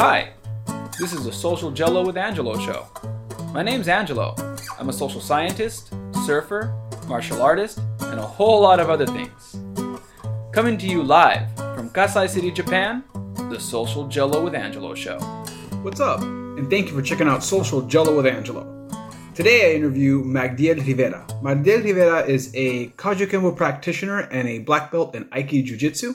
Hi, this is the Social Jello with Angelo show. My name's Angelo. I'm a social scientist, surfer, martial artist, and a whole lot of other things. Coming to you live from Kasai City, Japan, the Social Jello with Angelo show. What's up? And thank you for checking out Social Jello with Angelo. Today I interview Magdiel Rivera. Magdiel Rivera is a Kajukenbo practitioner and a black belt in Aiki Jiu-Jitsu.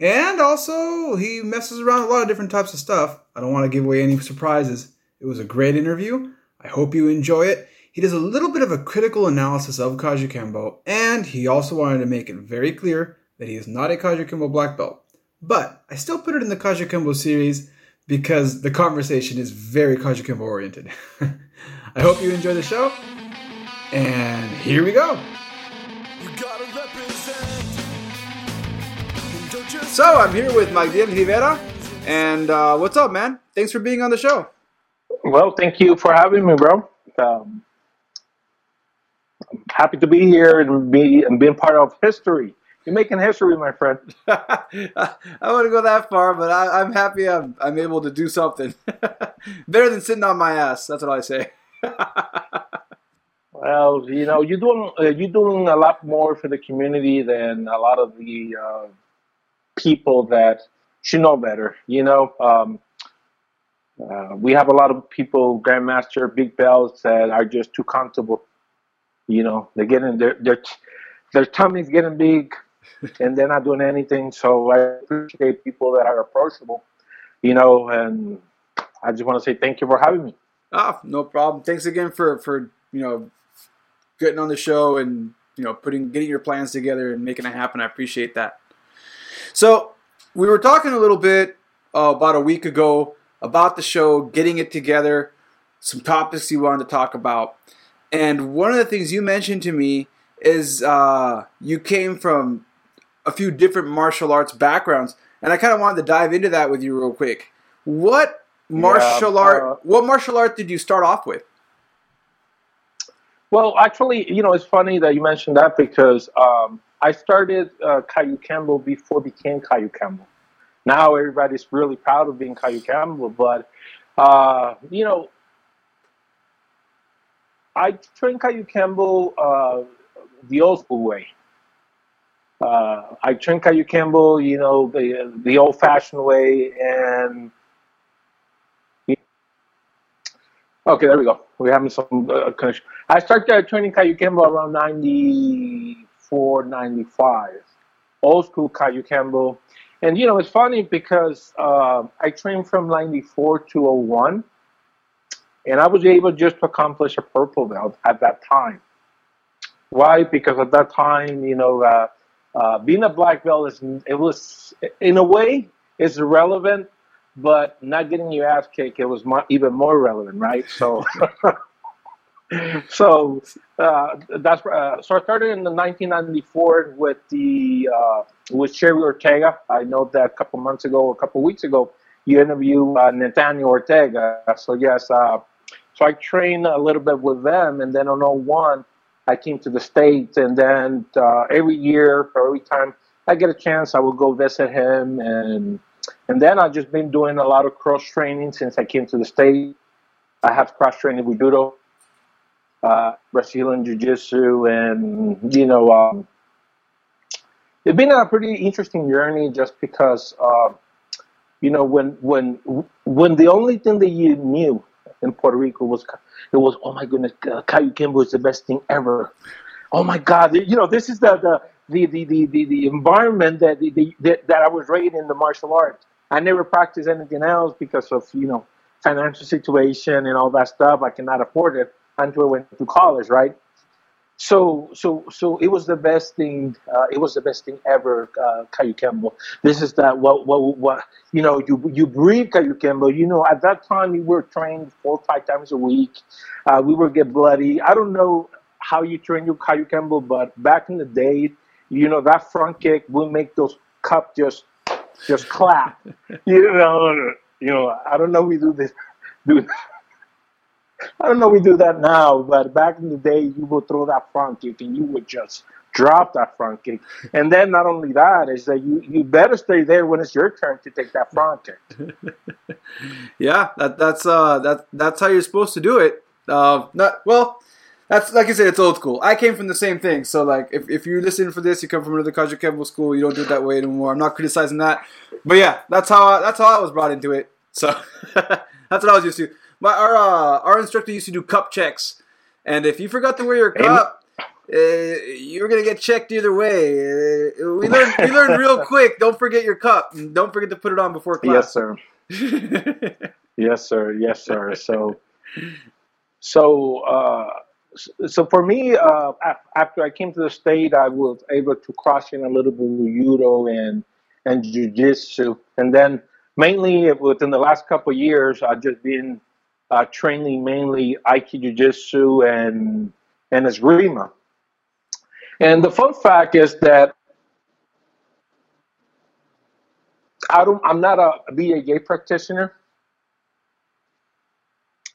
And also, he messes around a lot of different types of stuff. I don't want to give away any surprises. It was a great interview. I hope you enjoy it. He does a little bit of a critical analysis of Kajukenbo, and he also wanted to make it very clear that he is not a Kajukenbo black belt. But I still put it in the Kajukenbo series because the conversation is very Kajukenbo oriented. I hope you enjoy the show, and here we go. So I'm here with Magdiel Rivera, and uh, what's up, man? Thanks for being on the show. Well, thank you for having me, bro. Um, I'm happy to be here and be and being part of history. You're making history, my friend. I wouldn't go that far, but I, am happy I'm, I'm able to do something. Better than sitting on my ass. That's what I say. well, you know, you're doing uh, you're doing a lot more for the community than a lot of the uh, people that should know better. You know, um, uh, we have a lot of people, grandmaster, big belts that are just too comfortable. You know, they're getting their their their tummy's getting big, and they're not doing anything. So I appreciate people that are approachable. You know, and I just want to say thank you for having me. Ah, no problem. Thanks again for for you know getting on the show and you know putting getting your plans together and making it happen. I appreciate that. So we were talking a little bit uh, about a week ago about the show, getting it together, some topics you wanted to talk about, and one of the things you mentioned to me is uh, you came from a few different martial arts backgrounds, and I kind of wanted to dive into that with you real quick. What martial yeah, art? Uh, what martial art did you start off with? Well, actually, you know, it's funny that you mentioned that because um, I started uh, Campbell before became Kajukenbo. Now everybody's really proud of being Kajukenbo, but uh, you know, I trained Kajukenbo uh, the old school way. Uh, I trained Campbell, you know, the the old fashioned way, and okay, there we go. We're having some uh, connection. I started training Kajukenbo around ninety 495. Old school Kajukenbo. And, you know, it's funny because uh, I trained from 94 to 01. And I was able just to accomplish a purple belt at that time. Why? Because at that time, you know, uh, uh, being a black belt is it was in a way it's irrelevant, but not getting your ass kicked it was even more relevant, right? So so uh, that's uh, so I started in the 1994 with the uh, with Sherry Ortega. I know that a couple months ago, a couple weeks ago, you interviewed uh, Nathaniel Ortega. So yes, uh, so I trained a little bit with them, and then on 01, I came to the states, and then uh, every year every time I get a chance, I will go visit him, and and then I've just been doing a lot of cross training since I came to the state. I have cross training with judo uh, Brazilian Jiu Jitsu, and you know, um, it's been a pretty interesting journey just because, uh, you know, when when when the only thing that you knew in Puerto Rico was it was oh my goodness, uh, Kajukenbo is the best thing ever. Oh my God, you know, this is the the the the the, the, the environment that, the, the, that I was raised in the martial arts. I never practiced anything else because of you know financial situation and all that stuff. I cannot afford it until I went to college, right? So, so, so it was the best thing. Uh, it was the best thing ever, uh, Kajukenbo. This is that what, what, what, you know, you you breathe Kajukenbo. You know, at that time we were trained four or five times a week. Uh, we would get bloody. I don't know how you train your Kajukenbo, but back in the day, you know, that front kick will make those cup just just clap. you know, you know. I don't know. We do this. Do I don't know we do that now, but back in the day, you would throw that front kick and you would just drop that front kick. And then not only that is that you, you better stay there when it's your turn to take that front kick. yeah, that that's uh that that's how you're supposed to do it. Uh, not well. That's like I said, it's old school. I came from the same thing. So like, if, if you're listening for this, you come from another Kajukenbo school. You don't do it that way anymore. I'm not criticizing that, but yeah, that's how I, that's how I was brought into it. So that's what I was used to. My our uh, our instructor used to do cup checks, and if you forgot to wear your cup, uh, you were gonna get checked either way. Uh, we learned we learned real quick. Don't forget your cup. Don't forget to put it on before class. Yes, sir. yes, sir. Yes, sir. So, so, uh, so for me, uh, after I came to the state, I was able to cross in a little bit with judo and and jujitsu, and then mainly within the last couple of years, I've just been uh, training mainly Aikido Jiu-Jitsu and and Eskrima. And the fun fact is that I don't, I'm not a BJJ practitioner.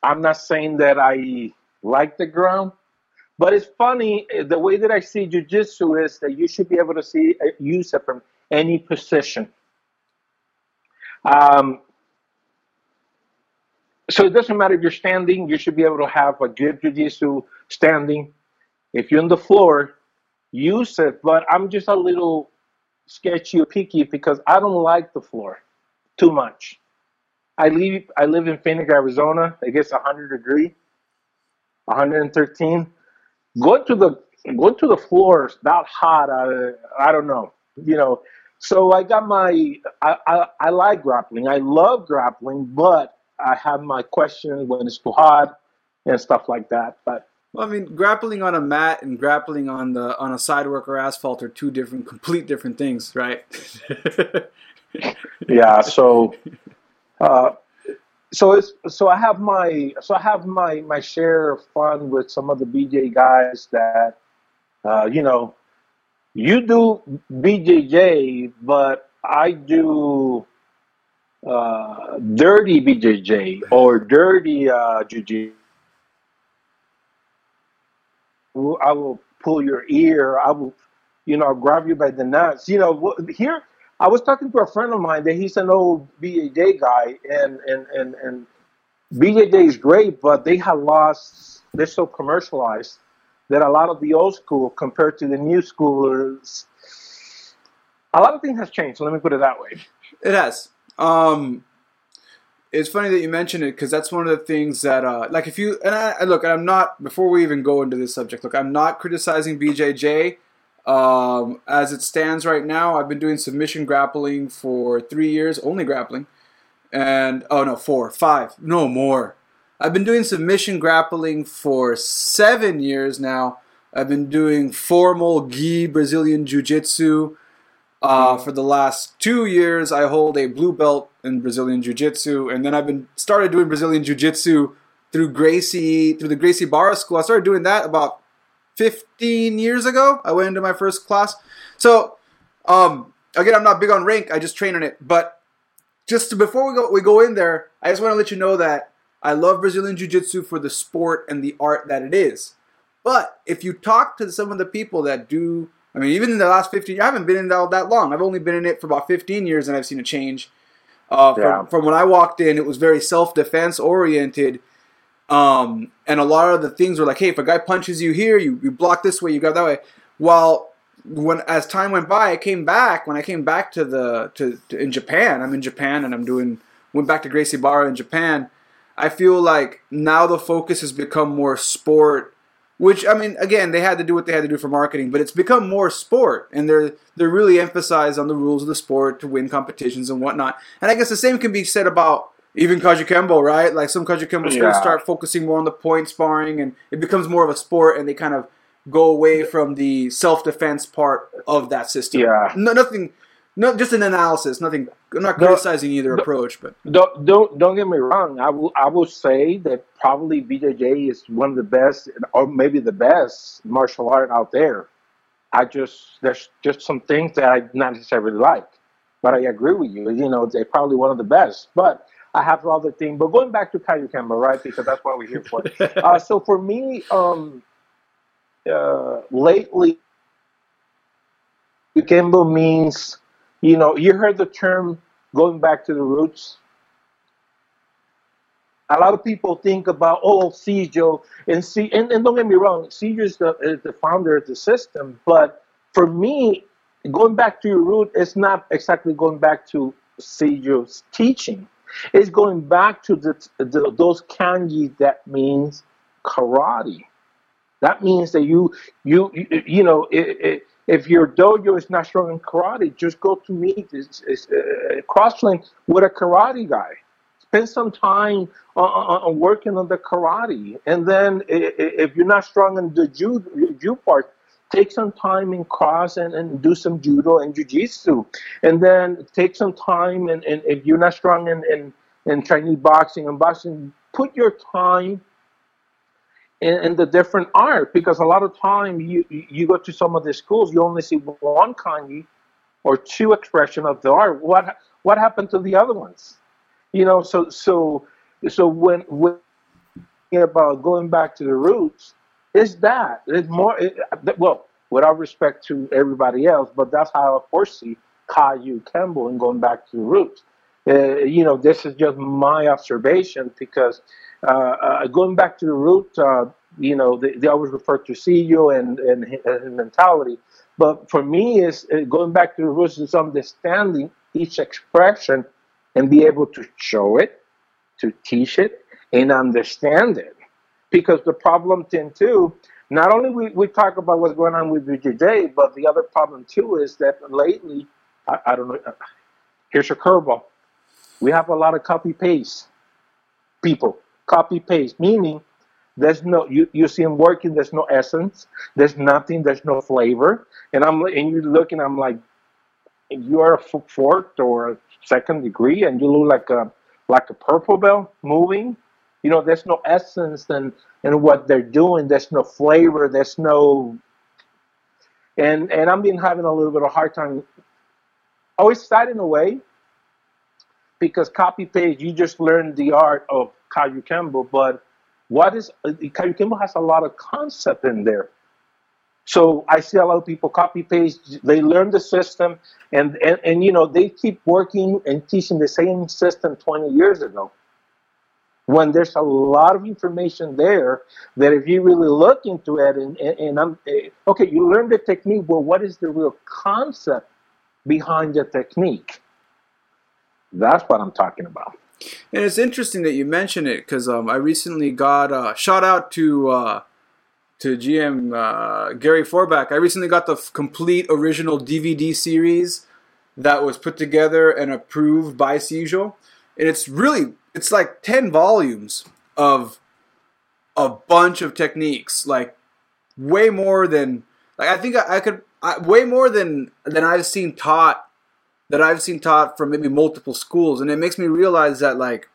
I'm not saying that I like the ground, but it's funny the way that I see jujitsu is that you should be able to see use it from any position. Um, so it doesn't matter if you're standing, you should be able to have a good jiu-jitsu standing. If you're on the floor, use it. But I'm just a little sketchy or picky because I don't like the floor too much. I live I live in Phoenix, Arizona. It gets 100 degree, 113. Go to the go to the floors that hot. I, I don't know. You know, so I got my I, I, I like grappling. I love grappling, but I have my questions when it's too hot and stuff like that. But well, I mean, grappling on a mat and grappling on the on a sidewalk or asphalt are two different, complete different things, right? yeah. So, uh, so it's so I have my so I have my my share of fun with some of the BJ guys that, uh, you know, you do BJJ, but I do uh, dirty BJJ or dirty uh, jiu-jitsu. I will pull your ear. I will, you know, grab you by the nuts. You know, here I was talking to a friend of mine that he's an old BJJ guy, and and and and BJJ is great, but they have lost. They're so commercialized that a lot of the old school compared to the new schoolers, a lot of things has changed. Let me put it that way. It has. Um, it's funny that you mentioned it because that's one of the things that, uh, like, if you and I look, I'm not before we even go into this subject. Look, I'm not criticizing BJJ um, as it stands right now. I've been doing submission grappling for three years, only grappling, and oh no, four, five, no more. I've been doing submission grappling for seven years now. I've been doing formal gi Brazilian Jiu Jitsu. Uh, for the last two years, I hold a blue belt in Brazilian Jiu Jitsu, and then I've been started doing Brazilian Jiu Jitsu through Gracie through the Gracie Barra School. I started doing that about 15 years ago. I went into my first class. So, um, again, I'm not big on rank. I just train on it. But just to, before we go we go in there, I just want to let you know that I love Brazilian Jiu Jitsu for the sport and the art that it is. But if you talk to some of the people that do I mean, even in the last 15 I haven't been in that that long. I've only been in it for about 15 years and I've seen a change. Uh, from, yeah. from when I walked in, it was very self defense oriented. Um, and a lot of the things were like, hey, if a guy punches you here, you, you block this way, you go that way. While when as time went by, I came back. When I came back to the to, to in Japan, I'm in Japan and I'm doing went back to Gracie Barra in Japan. I feel like now the focus has become more sport which I mean, again, they had to do what they had to do for marketing, but it's become more sport, and they're they're really emphasized on the rules of the sport to win competitions and whatnot. And I guess the same can be said about even Kajukenbo, right? Like some Kajukenbo yeah. schools start focusing more on the point sparring, and it becomes more of a sport, and they kind of go away from the self defense part of that system. Yeah, no, nothing no, just an analysis. Nothing. I'm not criticizing either approach, but don't, don't don't get me wrong. I will I will say that probably BJJ is one of the best, or maybe the best martial art out there. I just there's just some things that I not necessarily like, but I agree with you. You know, they're probably one of the best. But I have other things. But going back to Kajukenbo, right? Because that's what we're here for. uh, so for me, um, uh, lately Kembo means, you know, you heard the term going back to the roots. A lot of people think about, oh, Sijo, and see, and, and don't get me wrong, Sijo is the, is the founder of the system, but for me, going back to your root is not exactly going back to Sijo's teaching. It's going back to the, the those kanji that means karate. That means that you you you, you know it, it, if your dojo is not strong in karate, just go to meet this, this uh, with a karate guy. Spend some time on, on, working on the karate, and then if you're not strong in the judo, judo part, take some time in cross and, and do some judo and jiu-jitsu and then take some time and, and if you're not strong in, in, in chinese boxing and boxing put your time in, in the different art because a lot of time you you go to some of the schools you only see one kanji or two expression of the art what what happened to the other ones you know so so so when when about going back to the roots it's that. It's more, it, well, without respect to everybody else, but that's how I foresee Kajukenbo and going back to the roots. Uh, you know, this is just my observation because uh, uh, going back to the root, uh, you know, they, they, always refer to Sijo and, and his mentality. But for me, is uh, going back to the roots is understanding each expression and be able to show it, to teach it, and understand it because the problem then too, not only we, we talk about what's going on with BJJ, but the other problem too is that lately, I, I don't know, uh, here's a curveball. We have a lot of copy paste people, copy paste, meaning there's no you, you see them working, there's no essence, there's nothing, there's no flavor. And I'm and you're looking, I'm like, you're a fourth or second degree and you look like a like a purple belt moving you know, there's no essence and in what they're doing. There's no flavor. There's no, and and I'm been having a little bit of hard time. Always sad in a way, because copy paste, you just learn the art of Kajukenbo, but what is Kajukenbo has a lot of concept in there. So I see a lot of people copy paste. They learn the system, and, and and you know they keep working and teaching the same system 20 years ago when there's a lot of information there that if you really look into it and, and, and I'm eh, okay you learn the technique well what is the real concept behind the technique that's what i'm talking about and it's interesting that you mention it because um, i recently got a uh, shout out to uh, to gm uh, gary forbach i recently got the f- complete original dvd series that was put together and approved by Sijo. and it's really it's like 10 volumes of a bunch of techniques like way more than like i think i, I could I, way more than than i've seen taught that i've seen taught from maybe multiple schools and it makes me realize that like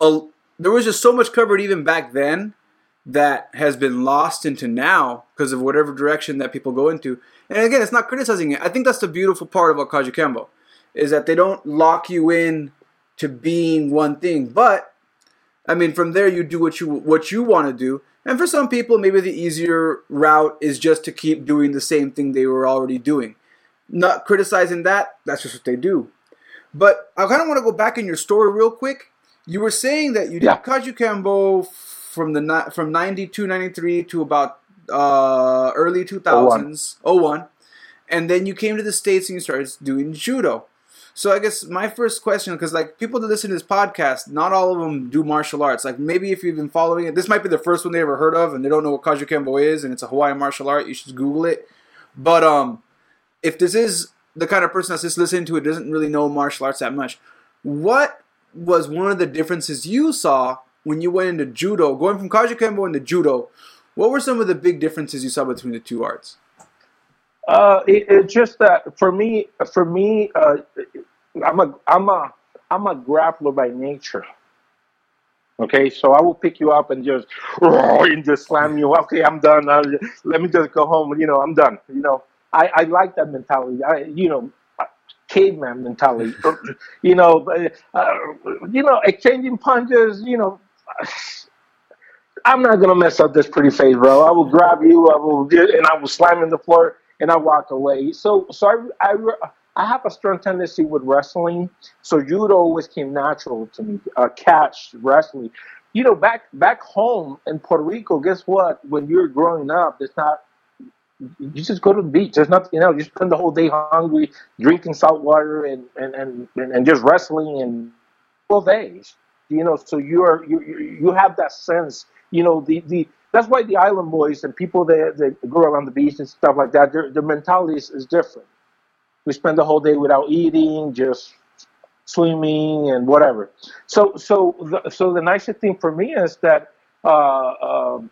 a, there was just so much covered even back then that has been lost into now because of whatever direction that people go into and again it's not criticizing it i think that's the beautiful part about kajukenbo is that they don't lock you in to being one thing. But I mean, from there you do what you what you want to do. And for some people, maybe the easier route is just to keep doing the same thing they were already doing. Not criticizing that, that's just what they do. But I kind of want to go back in your story real quick. You were saying that you did yeah. Kajukenbo from the from 92, 93 to about uh, early 2000s, 01. 01. And then you came to the States and you started doing judo. So I guess my first question, because like people that listen to this podcast, not all of them do martial arts. Like maybe if you've been following it, this might be the first one they ever heard of, and they don't know what Kajukenbo is, and it's a Hawaiian martial art. You should Google it. But um, if this is the kind of person that's just listening to it, doesn't really know martial arts that much, what was one of the differences you saw when you went into judo, going from Kajukenbo into judo? What were some of the big differences you saw between the two arts? Uh, it, it's just that for me, for me, uh, I'm a I'm a I'm a grappler by nature. Okay, so I will pick you up and just and just slam you. Okay, I'm done. I'll, let me just go home. You know, I'm done. You know, I, I like that mentality. I you know, caveman mentality. you know, uh, you know, exchanging punches. You know, I'm not gonna mess up this pretty face, bro. I will grab you. I will and I will slam in the floor and I walk away. So so I, I I have a strong tendency with wrestling. So judo always came natural to me. Uh, catch wrestling. You know, back back home in Puerto Rico, guess what? When you're growing up, it's not you just go to the beach. There's nothing, you know, you spend the whole day hungry, drinking salt water and, and, and, and just wrestling and both days. You know, so you're you you have that sense. You know, the, the that's why the island boys and people that, that go around the beach and stuff like that, their, their mentality is, is different. We spend the whole day without eating, just swimming and whatever. So so the, so the nicest thing for me is that uh, um,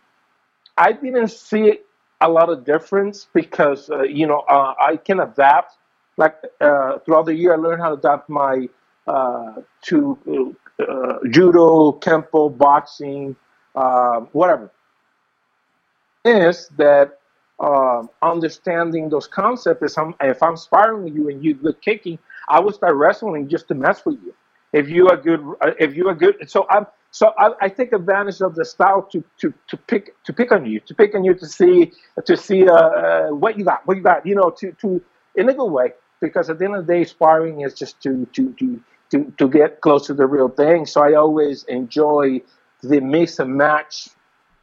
I didn't see a lot of difference because uh, you know uh, I can adapt. Like uh, throughout the year, I learned how to adapt my uh, to uh, judo, kempo, boxing, uh, whatever. Is that um, understanding those concepts? I'm, if I'm sparring you and you good kicking, I will start wrestling just to mess with you. If you are good, if you are good, so I'm so I, I, take advantage of the style to, to, to pick to pick on you, to pick on you to see to see uh, uh, what you got, what you got, you know, to, to in a good way. Because at the end of the day, sparring is just to to to to, to get close to the real thing. So I always enjoy the mix and match.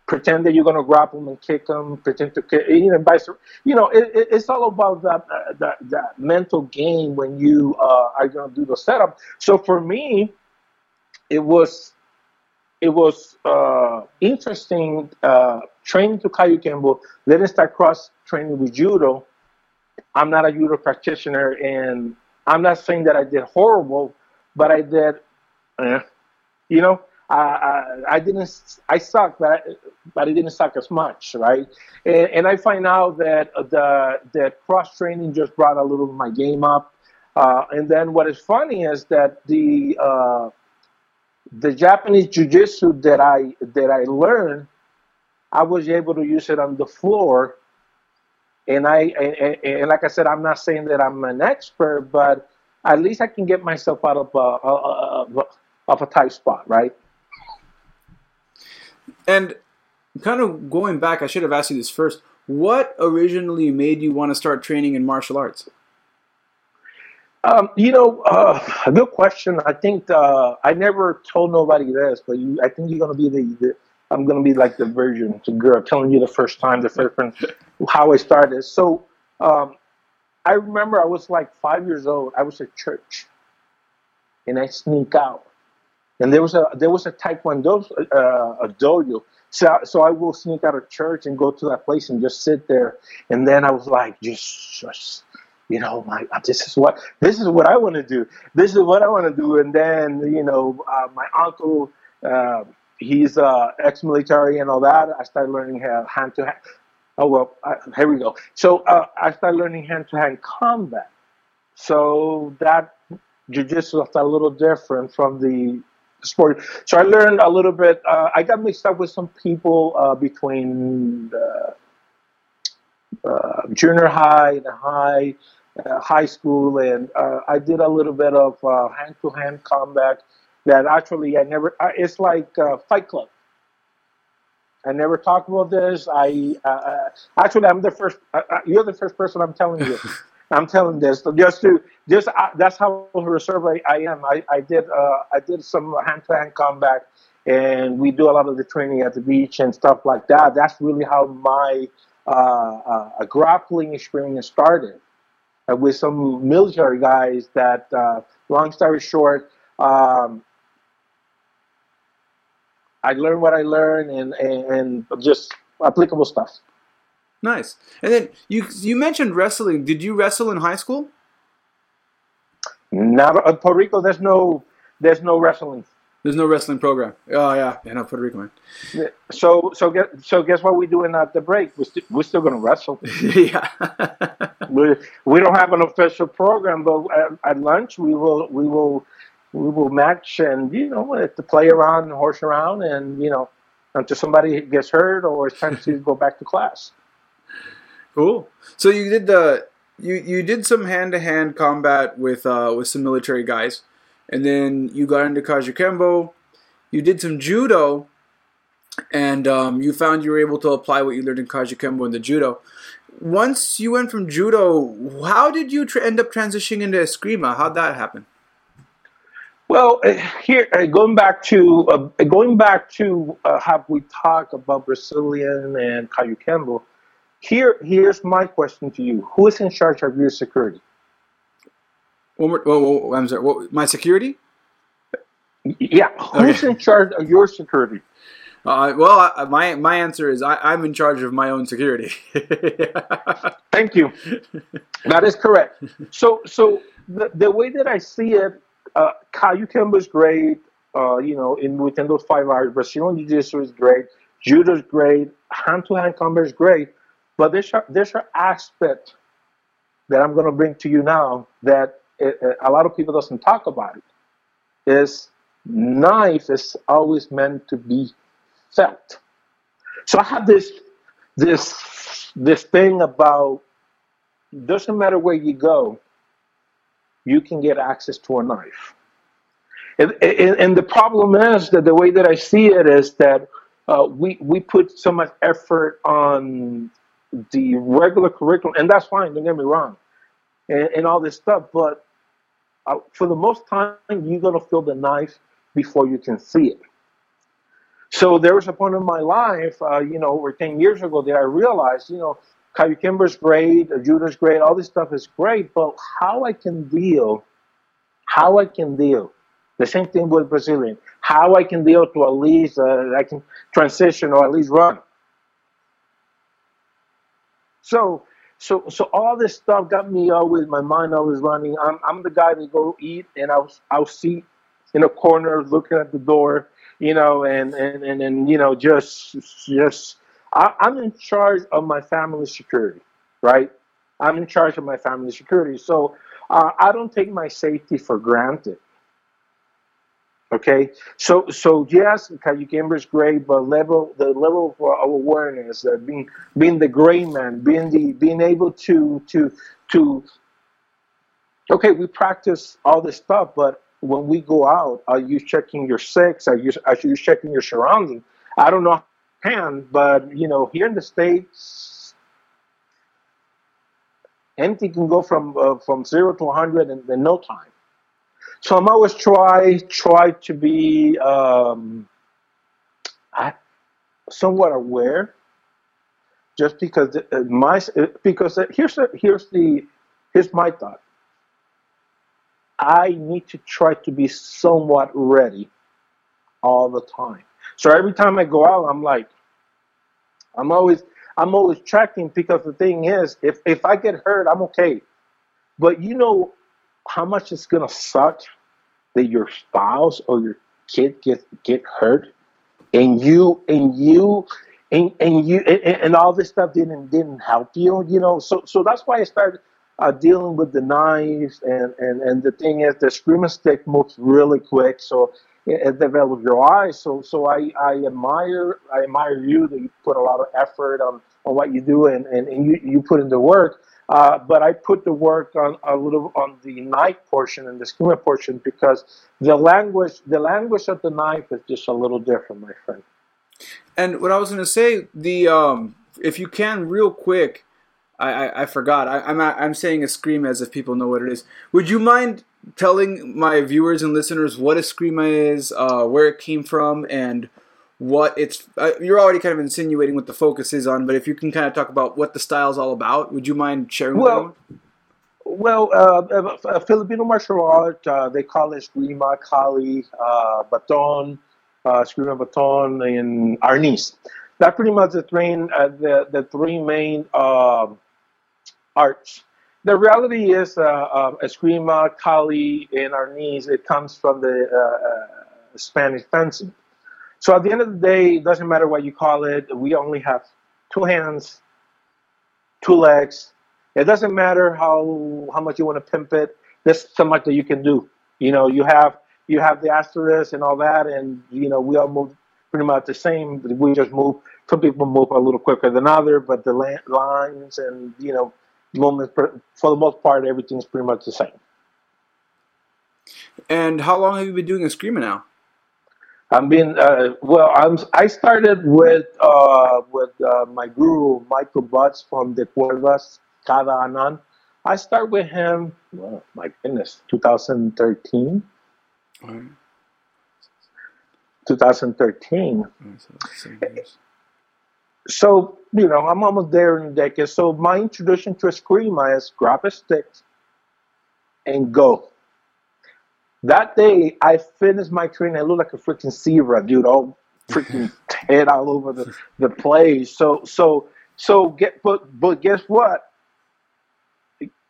Pretend that you're going to grapple them and kick them. Pretend to kick, you know, vice. You know, it, it, it's all about that, that that mental game when you uh, are going to do the setup. So for me, it was it was uh, interesting uh, training to Kajukenbo, then start cross training with judo. I'm not a judo practitioner, and I'm not saying that I did horrible, but I did, eh, you know, I, I, I, didn't, I sucked, but I, but I didn't suck as much, right? And, and I find out that the the cross training just brought a little of my game up. Uh, and then what is funny is that the uh, the Japanese jiu-jitsu that I that I learned, I was able to use it on the floor. And I and, and like I said, I'm not saying that I'm an expert, but at least I can get myself out of a, a, a, of a tight spot, right? And kind of going back, I should have asked you this first. What originally made you want to start training in martial arts? Um, you know, uh, a good question. I think uh, I never told nobody this, but you, I think you're gonna be the, the I'm gonna be like the virgin to girl telling you the first time, the first time, how I started. So um, I remember I was like five years old. I was at church, and I sneak out, and there was a there was a taekwondo uh, a dojo. So so I will sneak out of church and go to that place and just sit there, and then I was like just just you know, my this is what this is what I want to do. This is what I want to do. And then you know, uh, my uncle, uh, he's uh, ex-military and all that. I started learning hand to hand. Oh well, I, here we go. So uh, I started learning hand to hand combat. So that jujitsu is a little different from the sport. So I learned a little bit. Uh, I got mixed up with some people uh, between. Uh, junior high and high uh, high school, and uh, I did a little bit of hand to hand combat. That actually I never. it's like Fight Club. I never talked about this. I uh, actually I'm the first. Uh, you're the first person I'm telling you. I'm telling this so just to just uh, that's how reserved I, I am. I, I did I did some hand to hand combat, and we do a lot of the training at the beach and stuff like that. That's really how my uh, uh, grappling experience started uh, with some military guys that, long story short, um, I learned what I learned and, and, and just applicable stuff. Nice. And then you you mentioned wrestling. Did you wrestle in high school? Not in Puerto Rico. There's no there's no wrestling. There's no wrestling program. Oh yeah, yeah, no Puerto Rico man. So so get so guess what we're doing at the break? We're, st- we're still gonna wrestle. yeah. we we don't have an official program, but at, at, lunch we will we will we will match and you know to play around and horse around and you know until somebody gets hurt or it's time to go back to class. Cool. So you did the you you did some hand to hand combat with uh, with some military guys and then you got into Kajukenbo. You did some judo, and um, you found you were able to apply what you learned in Kajukenbo and the judo. Once you went from judo, how did you tra- end up transitioning into Eskrima? How'd that happen? Well, uh, here uh, going back to uh, going back to uh, how we talk about Brazilian and Kajukenbo. Here, here's my question to you: Who is in charge of your security? One more, whoa, whoa, I'm sorry. What, my security? Yeah, who's Okay. in charge of your security? Uh, well, I, my my answer is I, I'm in charge of my own security. Thank you. That is correct. So, so the, the way that I see it, uh, Kajukenbo is great. Uh, you know, in within those five hours, Brazilian Jiu-Jitsu is great. Judo is great. Hand-to-hand combat is great. But there's a, there's an aspect that I'm going to bring to you now that uh, uh, a lot of people doesn't talk about it. Is knife is always meant to be felt. So I have this this this thing about doesn't matter where you go, you can get access to a knife. And, and, and the problem is that the way that I see it is that uh, we we put so much effort on the regular curriculum, and that's fine. Don't get me wrong, and, and all this stuff. But uh, for the most time, you're gonna feel the knife before you can see it. So there was a point in my life, uh, you know, over 10 years ago that I realized, you know, Kajukenbo's great, uh, Judo's great, all this stuff is great, but how I can deal, how I can deal, the same thing with Brazilian, how I can deal to at least, uh, I can transition or at least run. So, so, so all this stuff got me always, my mind always running. I'm, I'm the guy that go eat and I'll, I'll see in a corner looking at the door, you know, and, and, and, and you know, just, just, I, I'm in charge of my family security, right? I'm in charge of my family security. So uh, I don't take my safety for granted. Okay, so so yes, Kajukenbo is great, but level the level of, awareness, uh, being being the gray man, being the being able to to to okay, we practice all this stuff, but when we go out, are you checking your sex? Are you are you checking your surroundings? I don't know, can, but you know, here in the states, anything can go from uh, from zero to hundred in, in no time. So I'm always try try to be um, somewhat aware, just because uh, my because uh, here's the, here's the here's my thought. I need to try to be somewhat ready all the time. So every time I go out, I'm like, I'm always I'm always checking because the thing is, if if I get hurt, I'm okay. But you know how much it's gonna suck that your spouse or your kid get get hurt, and you and you and, and you and, and all this stuff didn't didn't help you. You know, so so that's why I started uh, dealing with the knives and, and and the thing is the Eskrima stick moves really quick so it, it develops your eyes so so I, I admire I admire you that you put a lot of effort on, on what you do and, and, and you, you put in the work uh, but I put the work on a little on the knife portion and the Eskrima portion because the language the language of the knife is just a little different my friend And what I was going to say, the um, if you can, real quick, I, I, I forgot. I, I'm I'm saying Eskrima as if people know what it is. Would you mind telling my viewers and listeners what Eskrima is, uh, where it came from, and what it's? Uh, you're already kind of insinuating what the focus is on, but if you can kind of talk about what the style is all about, would you mind sharing? with Well? Well, uh, a, a Filipino martial art, uh, they call it Eskrima, Kali, uh, Baton, uh, Eskrima Baton, and Arnis. That pretty much the three, uh, the, the three main um arts. The reality is uh, uh, Eskrima, Kali, and Arnis, it comes from the uh, uh, Spanish fencing. So at the end of the day, it doesn't matter what you call it. We only have two hands, two legs. It doesn't matter how how much you want to pimp it. There's so much that you can do. You know, you have you have the asterisk and all that, and you know we all move pretty much the same. We just move. Some people move a little quicker than other, but the lines and you know movements for for the most part, everything's pretty much the same. And how long have you been doing a screamer now? I'm being uh, well. I'm. I started with uh, with uh, my guru Michael Butts from the Cuerdas Cada Anan. I start with him. Well, my goodness, 2013. 2013. So you know, I'm almost there in the decade. So my introduction to Eskrima is grab a stick and go. That day, I finished my training. I looked like a freaking zebra, dude. All freaking head all over the, the place. So, so, so get, but, but guess what?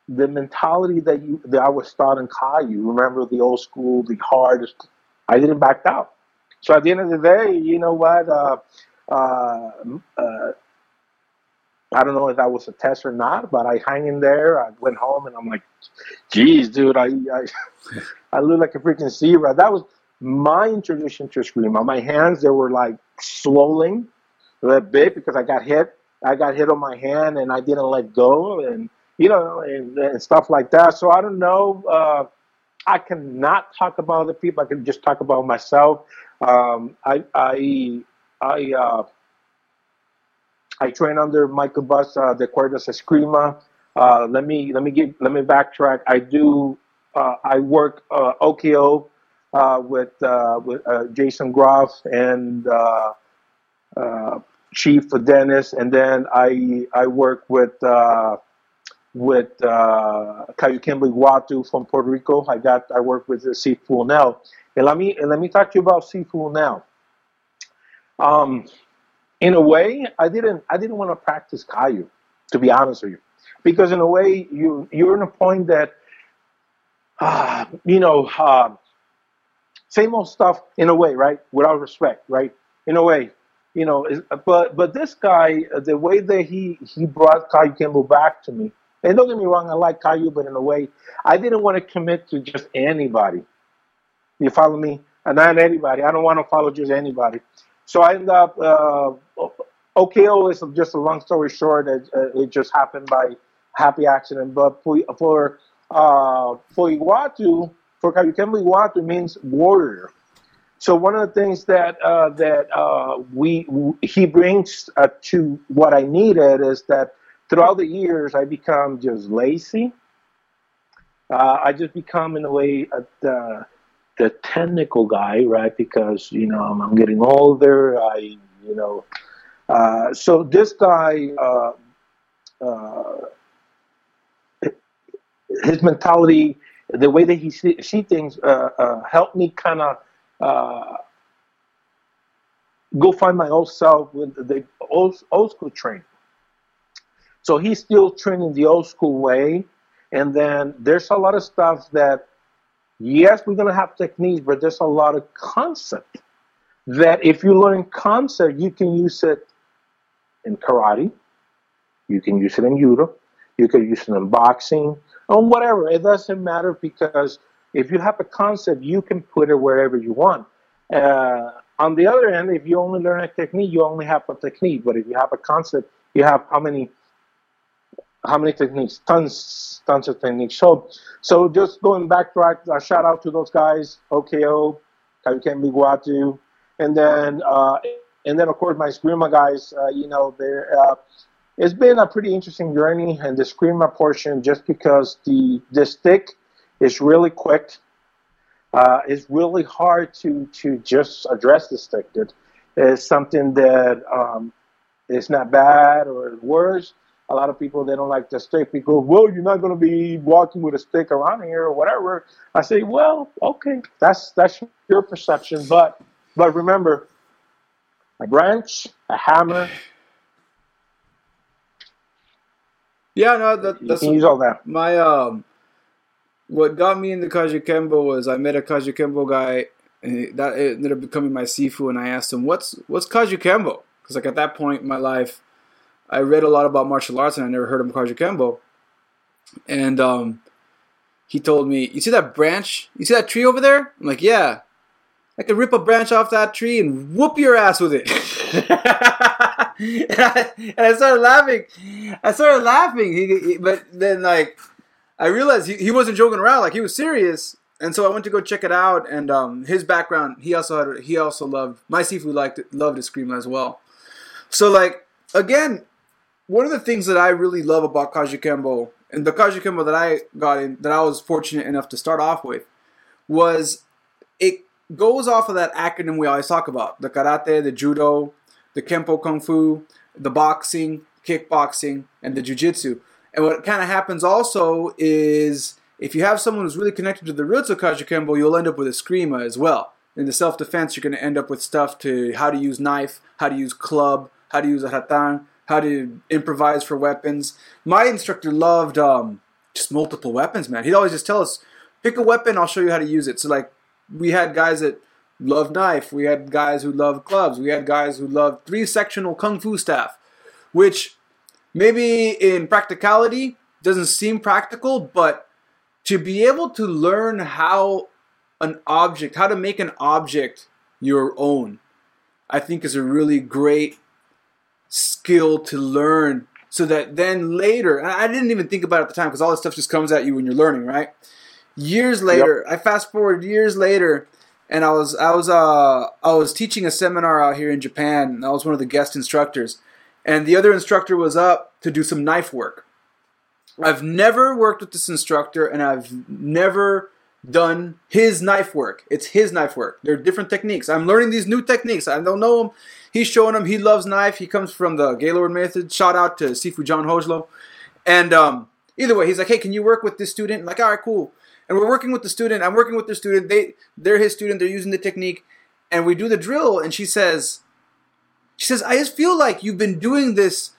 The mentality that you that I was taught in Caillou, remember the old school, the hardest. I didn't back out. So at the end of the day, you know what? Uh, uh, uh, I don't know if that was a test or not, but I hang in there. I went home and I'm like, geez, dude, I I, I look like a freaking zebra. That was my introduction to Eskrima. My hands, they were like swollen a bit because I got hit. I got hit on my hand and I didn't let go and, you know, and, and stuff like that. So I don't know. Uh, I cannot talk about other people. I can just talk about myself. Um, I, I, I, uh, I train under Michael Bus, uh, the Cuerdas Eskrima. Uh, let me let me let me backtrack. I do uh, I work uh, OKO uh, with uh, with Jason Groff and Chief Dennis, and then I I work with with uh, Kajukenbo Watu from Puerto Rico. I got I work with Sifu now, and let me and let me talk to you about Sifu now. Um, in a way, I didn't I didn't want to practice Caillou, to be honest with you, because in a way you you're in a point that uh, you know uh, same old stuff in a way, right? Without respect, right? In a way, you know. But but this guy, uh, the way that he he brought Kajukenbo back to me, and don't get me wrong, I like Caillou, but in a way, I didn't want to commit to just anybody. You follow me? And not anybody. I don't want to follow just anybody. So I ended up, uh, OKO is just a long story short. It, uh, it just happened by happy accident. But for, uh, for Iwatu, for Kajukenbo Iwatu means warrior. So one of the things that uh, that uh, we he brings uh, to what I needed is that throughout the years I become just lazy. Uh, I just become in a way uh, the the technical guy, right? Because you know I'm, I'm getting older. I you know uh, so this guy. Uh, uh, his mentality, the way that he see, see things, uh, uh, helped me kind of uh, go find my old self with the old, old school training. So he's still training the old school way. And then there's a lot of stuff that, yes, we're going to have techniques, but there's a lot of concept that if you learn concept, you can use it in karate, you can use it in judo, you can use it in boxing, or whatever. It doesn't matter because if you have a concept, you can put it wherever you want. Uh, on the other hand, if you only learn a technique, you only have a technique. But if you have a concept, you have how many how many techniques? Tons, tons of techniques. So, so just going back to a shout out to those guys, OKO, Kajukenbo Guatu, and then uh, and then of course my Eskrima guys. Uh, you know, uh, it's been a pretty interesting journey, and the Eskrima portion just because the the stick is really quick. Uh, it's really hard to to just address the stick. It is something that um, is not bad or worse. A lot of people they don't like the stick because well you're not going to be walking with a stick around here or whatever. I say well okay that's that's your perception, but but remember a branch, a hammer, Yeah, no, that, that's use all that. my um. What got me into Kajukenbo was I met a Kajukenbo guy, and that ended up becoming my Sifu, and I asked him, "What's what's Kajikembo?" Because like at that point in my life, I read a lot about martial arts, and I never heard of Kajukenbo. And um, he told me, "You see that branch? You see that tree over there?" I'm like, "Yeah." I could rip a branch off that tree and whoop your ass with it. and, I, and I started laughing. I started laughing. He, he- but then, like, I realized he, he wasn't joking around. Like, he was serious. and so I went to go check it out. And um, his background, he also had, he also loved my Sifu liked loved Eskrima as well. So like again, one of the things that I really love about Kajukenbo and the Kajukenbo that I got in, that I was fortunate enough to start off with, was it goes off of that acronym we always talk about: the karate, the judo, the kempo kung fu, the boxing, kickboxing, and the jujitsu. And what kind of happens also is if you have someone who's really connected to the roots of Kajukenbo, you'll end up with Eskrima as well. In the self defense, you're going to end up with stuff to how to use knife, how to use club, how to use a rattan, how to improvise for weapons. My instructor loved um, just multiple weapons, man. He'd always just tell us, pick a weapon, I'll show you how to use it. So, like, we had guys that loved knife, we had guys who loved clubs, we had guys who loved three sectional kung fu staff, which maybe in practicality doesn't seem practical, but to be able to learn how an object, how to make an object your own, I think is a really great skill to learn so that then later, and I didn't even think about it at the time because all this stuff just comes at you when you're learning, right? Years later, yep. I fast forward years later, and I was I was uh I was teaching a seminar out here in Japan. I was one of the guest instructors, and the other instructor was up to do some knife work. I've never worked with this instructor, and I've never done his knife work. It's his knife work. There are different techniques. I'm learning these new techniques. I don't know him. He's showing them. He loves knife. He comes from the Gaylord method. Shout out to Sifu John Hojlo. And um, either way, he's like, hey, can you work with this student? I'm like, all right, cool. And we're working with the student. I'm working with the student. They, they're his student. They're using the technique. And we do the drill. And she says, she says, I just feel like you've been doing this,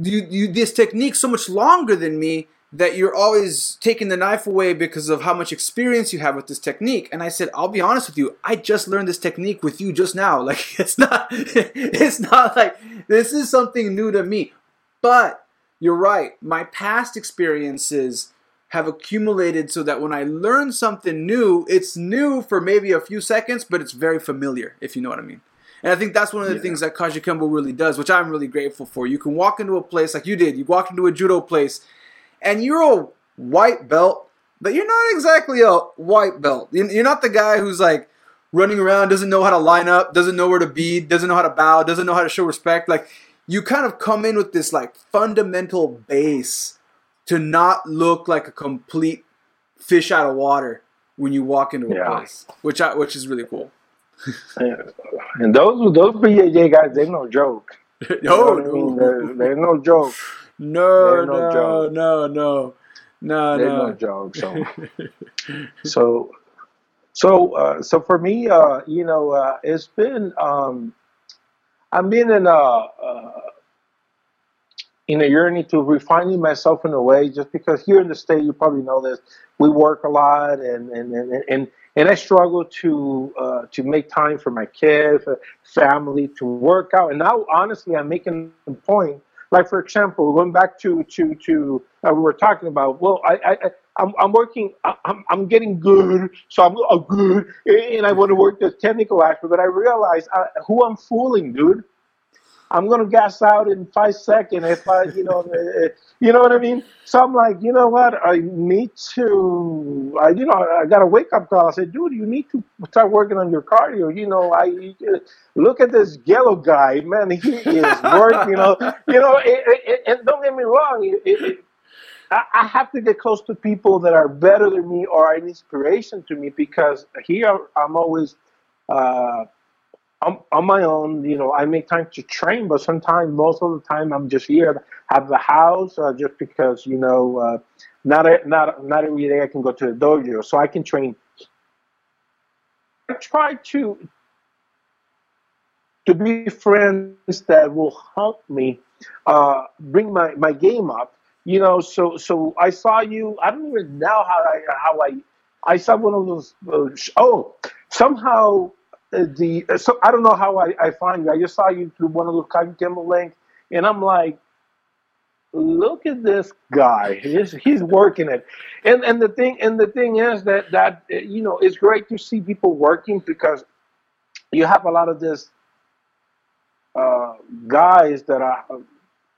you, you, this technique so much longer than me that you're always taking the knife away because of how much experience you have with this technique. And I said, I'll be honest with you, I just learned this technique with you just now. Like it's not it's not like this is something new to me. But you're right. My past experiences have accumulated so that when I learn something new, it's new for maybe a few seconds, but it's very familiar, if you know what I mean. And I think that's one of the yeah. things that Kajukenbo really does, which I'm really grateful for. You can walk into a place like you did. You walked into a judo place and you're a white belt, but you're not exactly a white belt. You're not the guy who's like running around, doesn't know how to line up, doesn't know where to be, doesn't know how to bow, doesn't know how to show respect. Like you kind of come in with this like fundamental base to not look like a complete fish out of water when you walk into a yeah. place, which I, which is really cool. and those those BJJ guys, they're no joke. no, no. Oh, I mean? they're, they're no joke. No, no, no, no, no, no, They're no. joke. So, so, so, uh, so for me, uh, you know, uh, it's been um, I've been in a uh, in a journey to refining myself in a way. Just because here in the state, you probably know this, we work a lot, and and and and, and I struggle to uh, to make time for my kids, family, to work out. And now, honestly, I'm making a point like for example, going back to to to uh, we were talking about. Well, I I I'm, I'm working. I'm I'm getting good, so I'm uh, good, and I want to work the technical aspect. But I realize uh, who I'm fooling, dude. I'm gonna gas out in five seconds if I, you know, uh, you know what I mean. So I'm like, you know what? I need to, I, you know, I got a wake up call. I said, dude, you need to start working on your cardio. You know, I look at this yellow guy, man. He is working. You know, you know, it, it, and don't get me wrong. It, I have to get close to people that are better than me or an inspiration to me because here I'm always. Uh, I'm on my own. You know, I make time to train, but sometimes, most of the time, I'm just here at the house, uh, just because you know, uh, not a, not not every day I can go to the dojo, so I can train. I try to to be friends that will help me uh, bring my, my game up. You know, so so I saw you. I don't even know how I how I I saw one of those. Uh, oh, somehow the so I don't know how I, I find you. I just saw you through one of those Kajukenbo links, and I'm like, look at this guy. He's he's working it. And and the thing and the thing is that that you know it's great to see people working because you have a lot of this uh, guys that are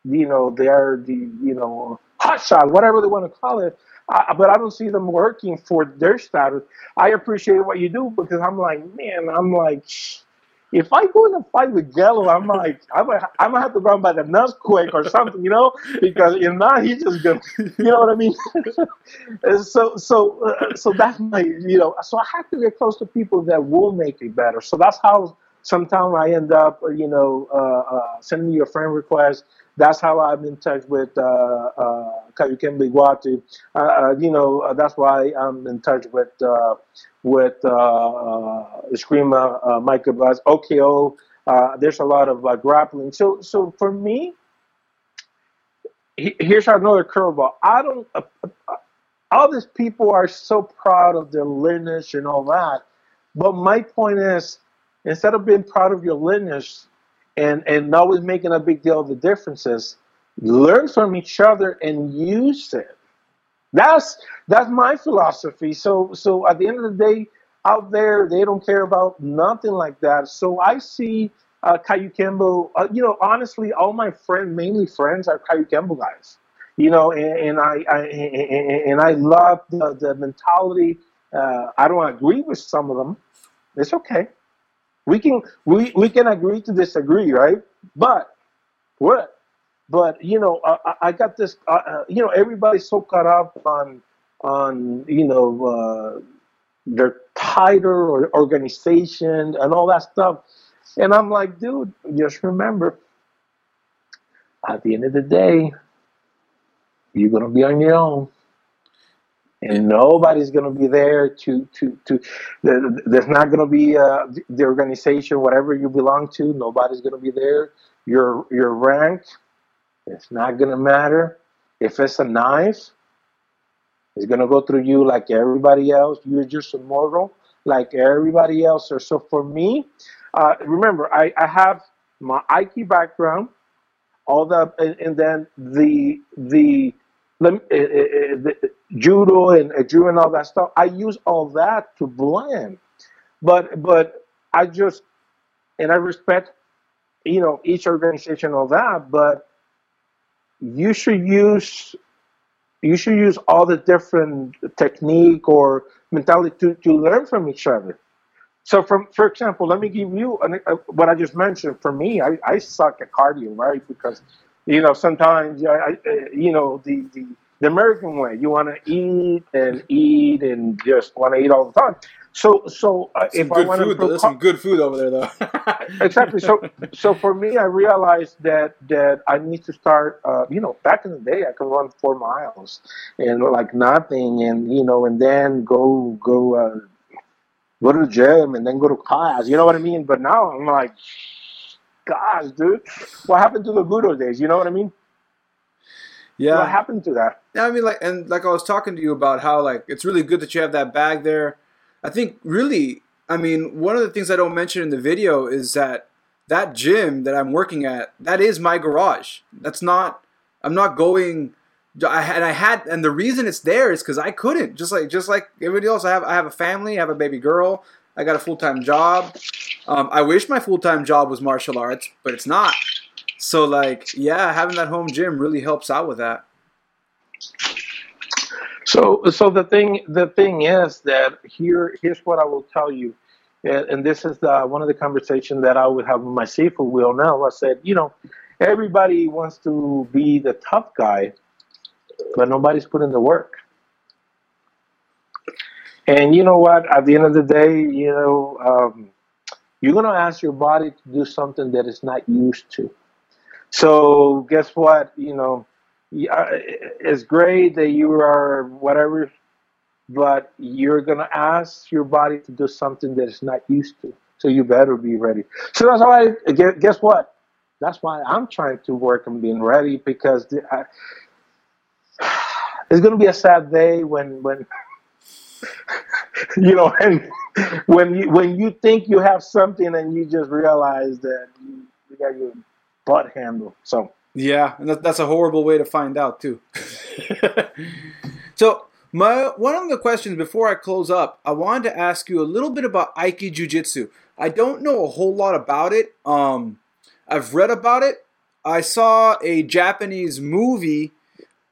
you know they're the you know hot shot whatever they want to call it But I don't see them working for their status. I appreciate what you do because I'm like, man, I'm like, if I go in a fight with Jello, I'm like, I'm gonna, I'm gonna have to run by the nuts quick or something, you know, because if not, he's just gonna, you know what I mean? so, so, uh, so that's my, you know, so I have to get close to people that will make me better. So that's how sometimes I end up, you know, uh, uh, sending you a friend request that's how I'm in touch with uh, uh, Iguatu. Uh, uh, you know, uh, that's why I'm in touch with uh, with uh, uh, Michael Buzz, OKO. There's a lot of grappling. So, so for me, he- here's another curveball. I don't. Uh, all these people are so proud of their lineage and all that, but my point is, instead of being proud of your lineage, and and always making a big deal of the differences. Learn from each other and use it. That's that's my philosophy. So so at the end of the day, out there they don't care about nothing like that. So I see uh, Kajukenbo. Uh, you know, honestly, all my friends, mainly friends, are Kajukenbo guys. You know, and, and I, I and and I love the, the mentality. Uh, I don't agree with some of them. It's okay. We can we, we can agree to disagree, right? But what? But you know, I, I got this. Uh, you know, everybody's so caught up on on you know uh, their title or organization and all that stuff, and I'm like, dude, just remember, at the end of the day, you're gonna be on your own and nobody's going to be there to to to there- there's not going to be uh, the organization whatever you belong to nobody's going to be there. Your your rank it's not going to matter. If it's a knife it's going to go through you like everybody else. You're just a mortal like everybody else. Or so for me uh, remember I, I have my Aiki background. All the and, and then the the lem- eh, eh, eh, the judo and uh, judo and all that stuff. I use all that to blend, but but I just and I respect you know each organization all that, but you should use you should use all the different technique or mentality to, to learn from each other. So, from for example, let me give you an, uh, what I just mentioned. For me, I, I suck at cardio, right? Because you know sometimes I, I uh, you know the, the the American way, you want to eat and eat and just want to eat all the time. So, so uh, Some if I good want to food. though. There's some good food over there, though. exactly. So, so for me, I realized that that I need to start. Uh, you know, back in the day, I could run four miles and like nothing, and you know, and then go go uh, go to the gym and then go to class. You know what I mean? But now I'm like, gosh, dude, what happened to the good old days? You know what I mean? Yeah. What happened to that? Yeah, I mean, like, and like I was talking to you about how, like, it's really good that you have that bag there. I think, really, I mean, one of the things I don't mention in the video is that that gym that I'm working at, that is my garage. That's not, I'm not going, I had, I had, and the reason it's there is because I couldn't. Just like, just like everybody else, I have, I have a family, I have a baby girl, I got a full time job. Um, I wish my full time job was martial arts, but it's not. So, like, yeah, having that home gym really helps out with that. So, so the thing, the thing is that here, here's what I will tell you, and, and this is the, one of the conversations that I would have with my seafood wheel now. I said, you know, everybody wants to be the tough guy, but nobody's putting the work. And you know what? At the end of the day, you know, um, you're gonna ask your body to do something that it's not used to. So guess what? You know, it's great that you are whatever, but you're gonna ask your body to do something that it's not used to. So you better be ready. So that's why. gue- Guess what? That's why I'm trying to work on being ready because the, I, it's gonna be a sad day when when you know and when you when you think you have something and you just realize that you, you got your butt handle. So. Yeah, and that, that's a horrible way to find out too. so, my one of the questions before I close up, I wanted to ask you a little bit about Aiki Jiu-Jitsu. I don't know a whole lot about it. Um, I've read about it. I saw a Japanese movie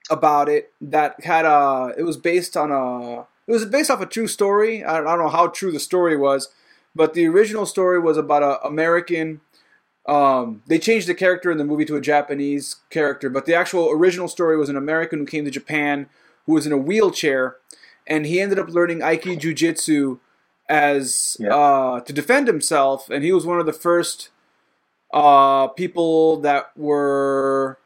about it that had a. It was based on a. It was based off a true story. I don't, know how true the story was, but the original story was about an American. Um, they changed the character in the movie to a Japanese character, but the actual original story was an American who came to Japan who was in a wheelchair, and he ended up learning Aikido Jiu-Jitsu as Yeah. uh, to defend himself, and he was one of the first uh, people that were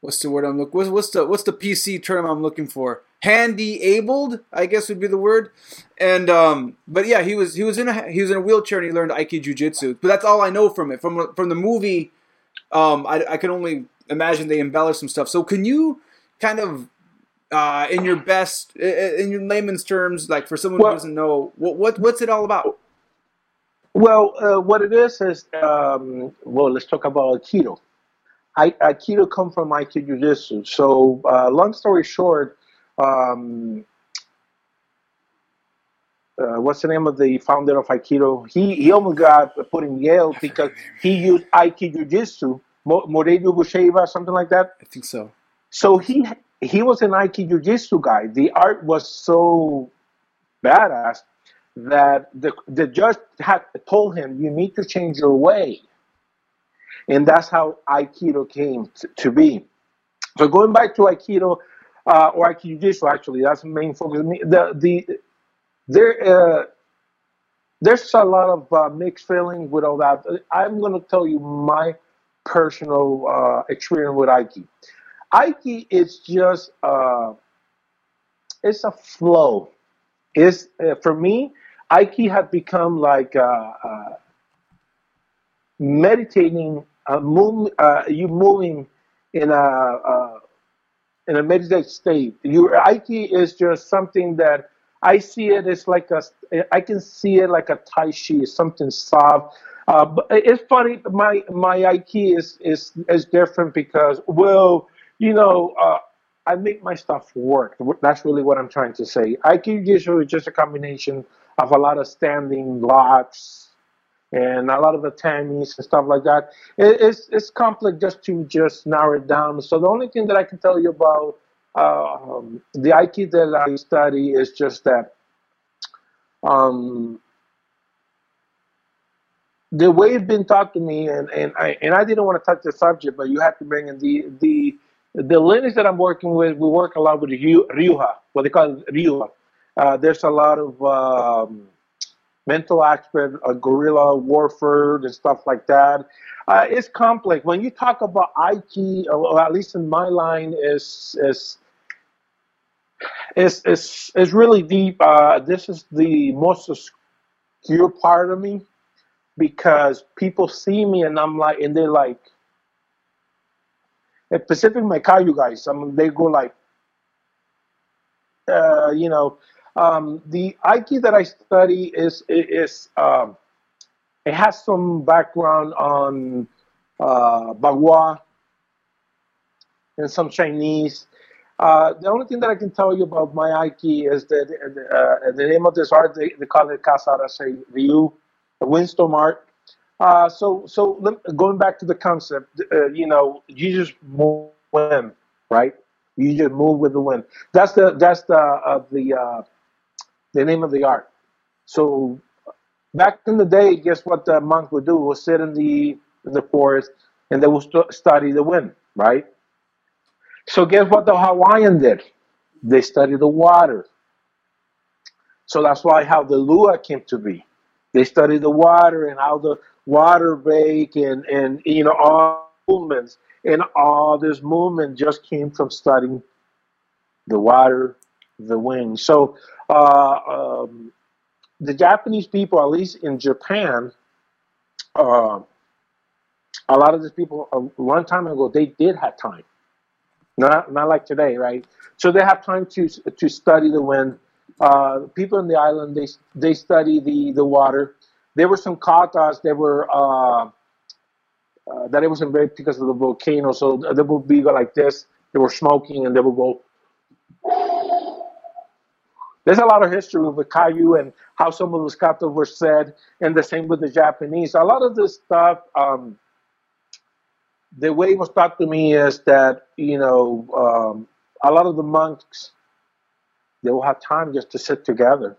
what's the word I'm looking what's, what's the what's the PC term I'm looking for? Handy abled, I guess would be the word. And um, but yeah, he was he was in a he was in a wheelchair and he learned Aikido Jiu-Jitsu. But that's all I know from it. From from the movie, um, I, I can only imagine they embellished some stuff. So can you kind of uh, in your best in your layman's terms, like for someone Well- who doesn't know, what, what what's it all about? Well, uh, what it is is, um, well, let's talk about Aikido. I, Aikido come from Aikido Jiu-Jitsu. So, uh, long story short, um, uh, what's the name of the founder of Aikido? He he almost got put in Yale because he used Aikido Jiu-Jitsu, Mo- Morelio Busheva, something like that. I think so. So he he was an Aikido Jiu-Jitsu guy. The art was so badass that the the judge had told him you need to change your way, and that's how Aikido came to, to be. So going back to Aikido uh, or Jiu-Jitsu, actually, that's the main focus. The the there uh, there's a lot of uh, mixed feelings with all that. I'm going to tell you my personal uh, experience with Aiki. Aiki is just uh, it's a flow. It's uh, for me, Aiki has become like uh, meditating, move, you moving in a in a meditative state. Your Aiki is just something that I see it as like a, I can see it like a Tai Chi, something soft. Uh, but it's funny. My my Aiki is is is different because well, you know, uh, I make my stuff work. That's really what I'm trying to say. Jiu-Jitsu is just a combination of a lot of standing locks and a lot of atemis and stuff like that. It, it's it's complex just to just narrow it down. So the only thing that I can tell you about um, the Aikido that I study is just that um, the way it's been taught to me, and, and I and I didn't want to touch the subject, but you have to bring in the the the lineage that I'm working with. We work a lot with Ryu- Ryuha, what they call Ryuha. Uh, there's a lot of um, mental aspect, uh, guerrilla warfare, and stuff like that. Uh, it's complex. When you talk about Aiki, or at least in my line, is is is is really deep. Uh, this is the most obscure part of me because people see me and I'm like, and they're like, at Pacific Makayu guys, I mean, they go like, uh, you know, um, the Aiki that I study is is um, it has some background on uh, Bagua and some Chinese. Uh, the only thing that I can tell you about my Aiki is that uh, the name of this art they, they call it Kasara Sei Ryu, a windstorm art. Uh, so so going back to the concept, uh, you know, you just move with wind, right? You just move with the wind. That's the that's the uh, the uh, the name of the art. So back in the day, guess what the monk would do? Was sit in the in the forest and they would stu- study the wind, right? So guess what the Hawaiian did? They studied the water. So that's why how the lua came to be. They studied the water and how the water break and and you know all movements and all this movement just came from studying the water, the wind. So um, the Japanese people, at least in Japan, uh, a lot of these people a long time ago they did have time not not like today, right? So they have time to to study the wind. Uh, people in the island they they study the the water. There were some katas that were uh, uh, that it wasn't very because of the volcano, so they would be like this. They were smoking and they would go. There's a lot of history with Kaju and how some of those katas were said, and the same with the Japanese. A lot of this stuff. Um, the way it was taught to me is that you know um, a lot of the monks they will have time just to sit together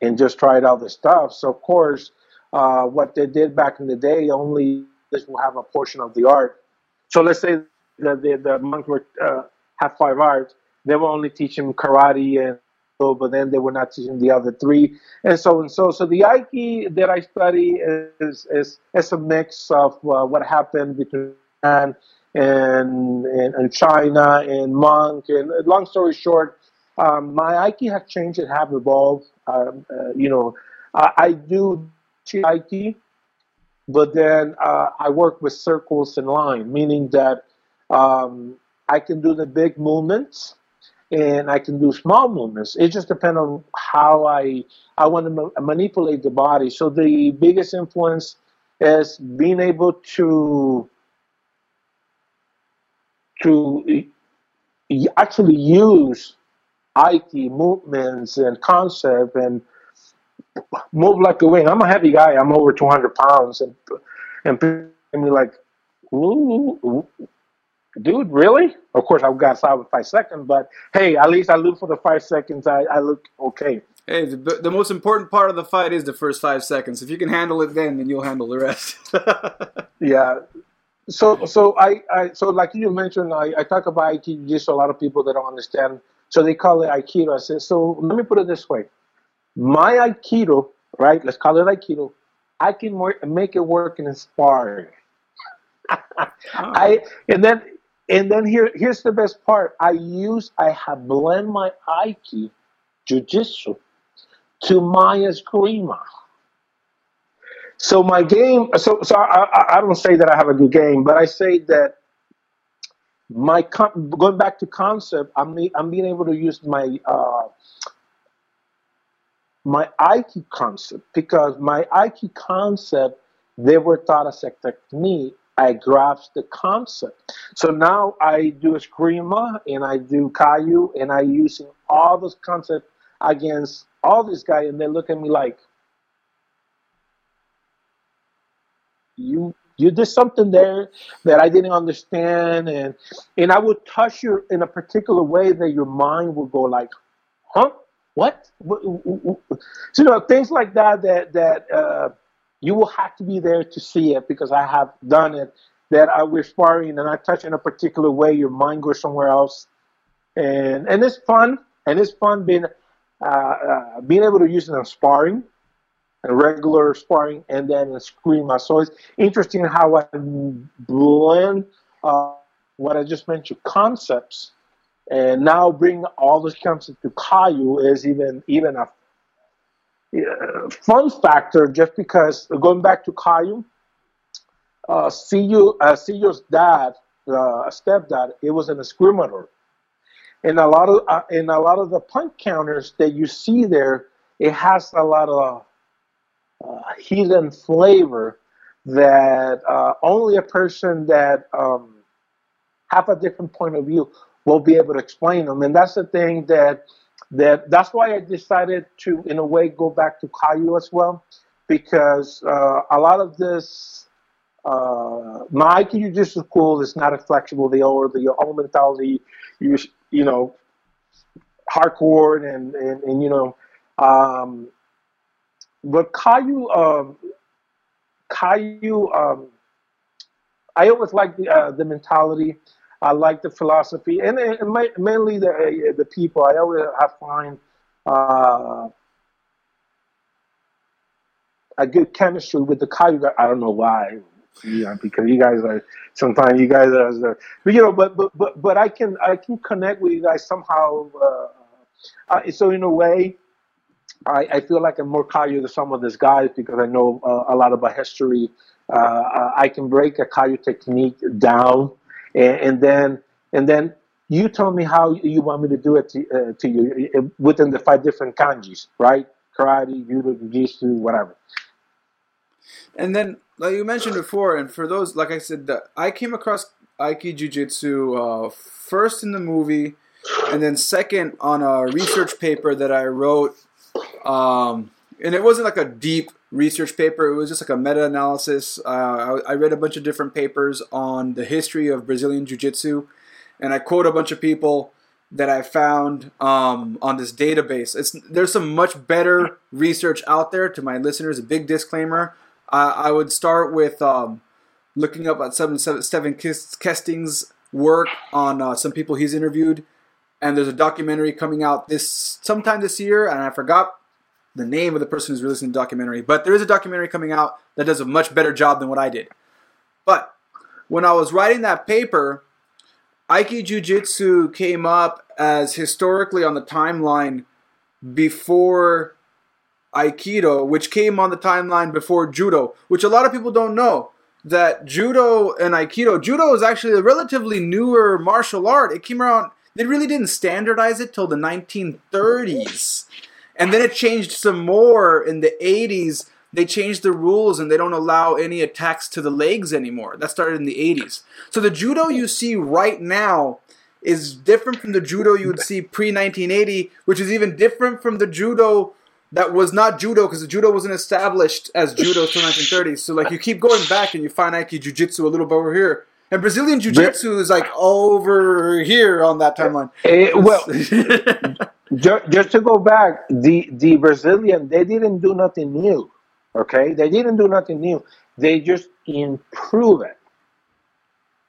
and just try out the stuff. So of course, uh, what they did back in the day only this will have a portion of the art. So let's say that the, the monks were uh, have five arts, they were only teach teaching karate and but then they were not teaching the other three, and so and so. So the Aiki that I study is is, is a mix of uh, what happened between and and, and China and monk. And long story short, um, my Aiki has changed and have evolved. Um, uh, you know, I, I do Aiki, but then uh, I work with circles and line, meaning that um, I can do the big movements and I can do small movements. It just depends on how I I want to ma- manipulate the body. So the biggest influence is being able to to actually use Aiki movements and concept and move like a wing. I'm a heavy guy. I'm over 200 pounds, and and me like, dude, really? Of course, I've got solid five seconds, but hey, at least I live for the five seconds. I, I look okay. Hey, the, the most important part of the fight is the first five seconds. If you can handle it then, then you'll handle the rest. yeah. So, so I, I, so like you mentioned, I, I talk about Aikido just a lot of people that don't understand. So they call it Aikido. I said, so let me put it this way: my Aikido, right? Let's call it Aikido. I can work, make it work in sparring. Oh. I and then and then here here's the best part. I use I have blend my Aiki jujitsu to my Grima. So my game. So so I, I, I don't say that I have a good game, but I say that my going back to concept. I'm I'm being able to use my uh, my Aiki concept because my Aiki concept they were taught as a technique I grasped the concept. So now I do Eskrima and I do Kaju and I using all those concepts against all these guys and they look at me like you you did something there that I didn't understand and and I would touch you in a particular way that your mind would go like, huh? What? So, you know, things like that that that uh, you will have to be there to see it because I have done it. That I was sparring and I touch in a particular way, your mind goes somewhere else, and and it's fun and it's fun being uh, uh, being able to use it in sparring, and regular sparring, and then in Eskrima. So it's interesting how I blend uh, what I just mentioned concepts, and now bring all those concepts to Kaju is even even a uh, fun factor just because going back to Kaju, uh, Sijo, uh, Sijo's dad, uh, stepdad, it was an escrimador. And a lot of uh, in a lot of the punch counters that you see there, it has a lot of uh, hidden flavor that uh, only a person that um, have a different point of view will be able to explain them. And that's the thing that that that's why I decided to, in a way, go back to Kaju as well, because uh, a lot of this, uh, my Jiu-Jitsu school is not as flexible. They are the old mentality, you you know, hardcore and and, and you know, um, but Kaju, um, Kaju, um, I always like the uh, the mentality I like the philosophy and, and mainly the the people. I always have find uh, a good chemistry with the Kaju guys. I don't know why, yeah, because you guys are sometimes you guys are, but you know, but but but but I can I can connect with you guys somehow. Uh, uh, so in a way, I, I feel like I'm more Kaju than some of these guys because I know uh, a lot about history. Uh, I can break a Kaju technique down and, and then and then you tell me how you want me to do it to, uh, to you uh, within the five different kanjis, right? Karate, judo, jiu-jitsu, whatever. And then, like you mentioned before, and for those, like I said, the, I came across Aiki Jiu-Jitsu uh, first in the movie, and then second on a research paper that I wrote. Um, and it wasn't like a deep research paper. It was just like a meta analysis. Uh, I, I, read a bunch of different papers on the history of Brazilian Jiu Jitsu, and I quote a bunch of people that I found um, on this database. It's there's some much better research out there. To my listeners, a big disclaimer: I, I would start with um, looking up at Stephan Kesting's work on uh, some people he's interviewed, and there's a documentary coming out this sometime this year, and I forgot the name of the person who's releasing the documentary, but there is a documentary coming out that does a much better job than what I did. But when I was writing that paper, Aiki Jiu Jitsu came up as historically on the timeline before Aikido, which came on the timeline before Judo, which a lot of people don't know that Judo and Aikido, Judo is actually a relatively newer martial art. It came around, they really didn't standardize it till the 1930s. And then it changed some more in the 80s they changed the rules and they don't allow any attacks to the legs anymore. That started in the 80s. So the judo you see right now is different from the judo you would see pre 1980, which is even different from the judo that was not judo because the judo wasn't established as judo until 1930s. So like you keep going back and you find Aiki Jiu-Jitsu a little bit over here. And Brazilian Jiu-Jitsu is like over here on that timeline. It, eh, well, just, just to go back, the the Brazilian they didn't do nothing new. Okay, they didn't do nothing new. They just improve it.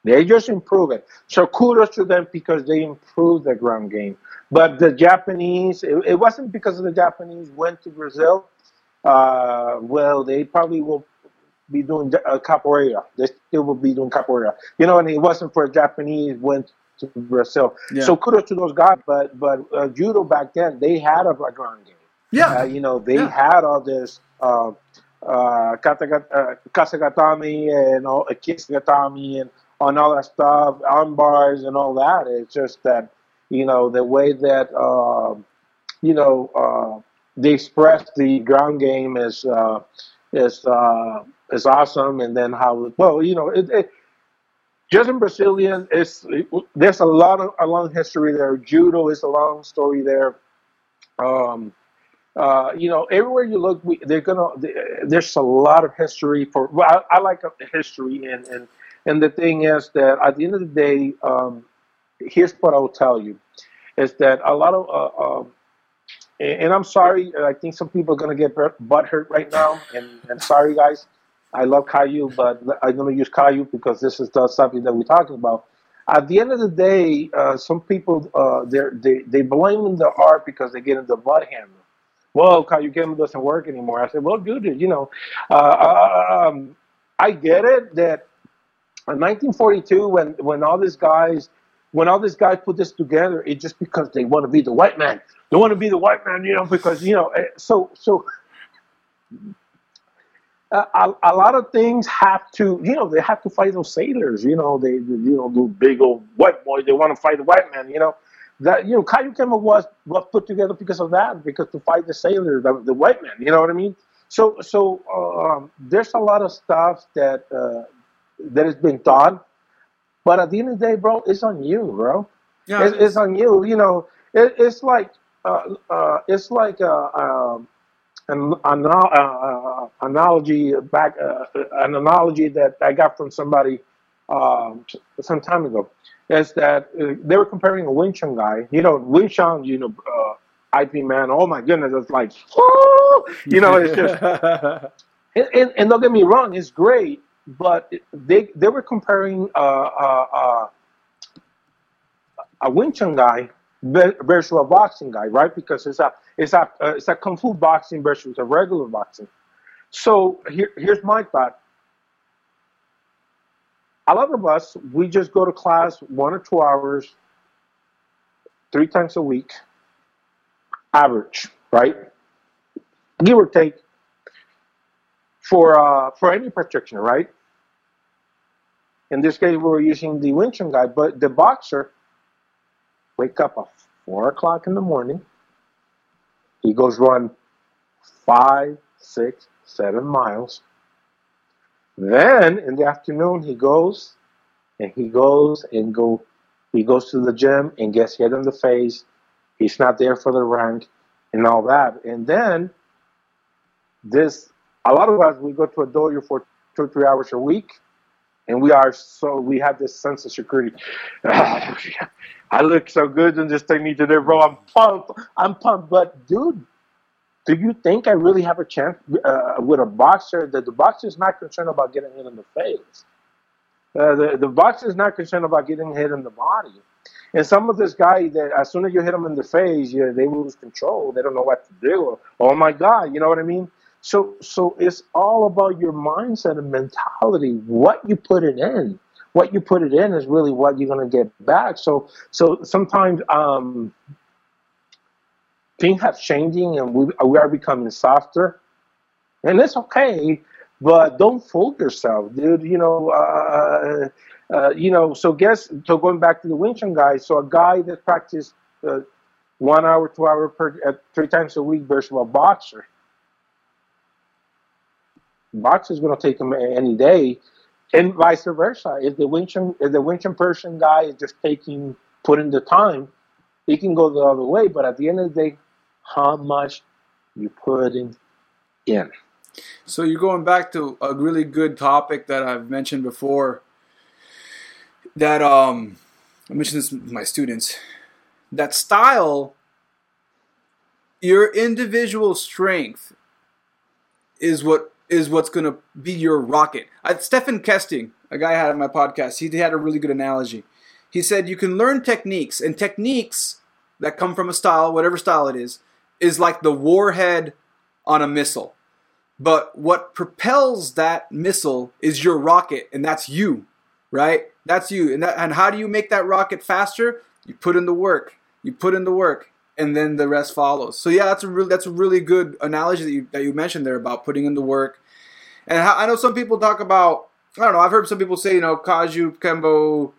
They just improve it. So kudos to them because they improved the ground game. But the Japanese, it, it wasn't because the Japanese went to Brazil. Uh, well, they probably will be doing uh, capoeira. They still will be doing capoeira. You know, and it wasn't for Japanese went to Brazil. Yeah. So kudos to those guys. But but uh, judo back then, they had a ground game. Yeah. Uh, you know, they yeah. had all this. Uh, uh, Kasagatami and all, Kisagatami and on all that stuff, arm bars and all that. It's just that, you know, the way that, uh, you know, uh, they express the ground game is, uh, is, uh, is awesome. And then how, well, you know, it, it just in Brazilian, it's, there's a lot of a long history there. Judo is a long story there. Um, uh, you know, everywhere you look, we, they're gonna. There's a lot of history for. Well, I, I like history, and and and the thing is that at the end of the day, um, here's what I will tell you, is that a lot of. Uh, um, and, I'm sorry, I think some people are gonna get butt hurt right now, and, and sorry guys. I love Kaju, but I'm gonna use Kaju because this is the, something that we're talking about. At the end of the day, uh, some people uh, they they blame the art because they get into butt handling well, Kajukenbo doesn't work anymore. I said, well, dude, you know, uh, uh, um, I get it that in 1942, when when all these guys, when all these guys put this together, it's just because they want to be the white man. They want to be the white man, you know, because you know, eh, so so. A, a, lot of things have to, you know, they have to fight those sailors. You know, they, you know, those big old white boys. They want to fight the white man. You know, that you know Kajukenbo was was put together because of that, because to fight the sailors, the, the white men. You know what I mean? So so um, there's a lot of stuff that uh, that has been done, but at the end of the day, bro, it's on you, bro. Yeah, it's, it's on you. You know, it, it's like uh, uh, it's like uh, um, an, an uh, analogy back uh, an analogy that I got from somebody um, some time ago is that uh, they were comparing a Wing Chun guy. You know, Wing Chun, you know, uh, Ip Man. Oh my goodness, it's like, you know, it's just. and, and, and, don't get me wrong, it's great, but they they were comparing uh, uh, uh a Wing Chun guy versus a boxing guy, right? Because it's a it's a uh, it's a kung fu boxing versus a regular boxing. So here, here's my thought a lot of us, we just go to class one or two hours, three times a week, average, right? Give or take for uh, for any practitioner, right? In this case, we were using the Wing Chun guy, but the boxer wake up at four o'clock in the morning. He goes run five, six, seven miles then in the afternoon he goes and he goes and go he goes to the gym and gets hit in the face. He's not there for the rank and all that. And then this a lot of us we go to a dojo for two three hours a week and we are so we have this sense of security. I look so good in this technique today, bro. I'm pumped. I'm pumped. But dude, do you think I really have a chance uh, with a boxer that the boxer is not concerned about getting hit in the face? Uh, the, the boxer is not concerned about getting hit in the body. And some of this guy that as soon as you hit them in the face, yeah, they lose control. They don't know what to do. oh my God, you know what I mean? So so it's all about your mindset and mentality. What you put it in, what you put it in is really what you're gonna get back. So so sometimes um, things have changing and we we are becoming softer, and it's okay. But don't fool yourself, dude. You know. Uh, uh, you know, so guess so going back to the Wing Chun guy, so a guy that practiced uh, one hour, two hour per uh, three times a week versus a boxer. Boxer's going to take him any day, and vice versa. If the Wing Chun, if the Wing Chun Persian guy is just taking putting the time, he can go the other way. But at the end of the day, how much you putting in. So you're going back to a really good topic that I've mentioned before that um I mentioned this with my students that style your individual strength is what is what's going to be your rocket. I, Stephan Kesting, a guy I had on my podcast, he had a really good analogy. He said you can learn techniques, and techniques that come from a style, whatever style it is, is like the warhead on a missile. But what propels that missile is your rocket, and that's you, right? That's you. And, that, and how do you make that rocket faster? You put in the work. You put in the work, and then the rest follows. So yeah, that's a really that's a really good analogy that you that you mentioned there about putting in the work. And I know some people talk about I don't know. I've heard some people say you know Kajukenbo,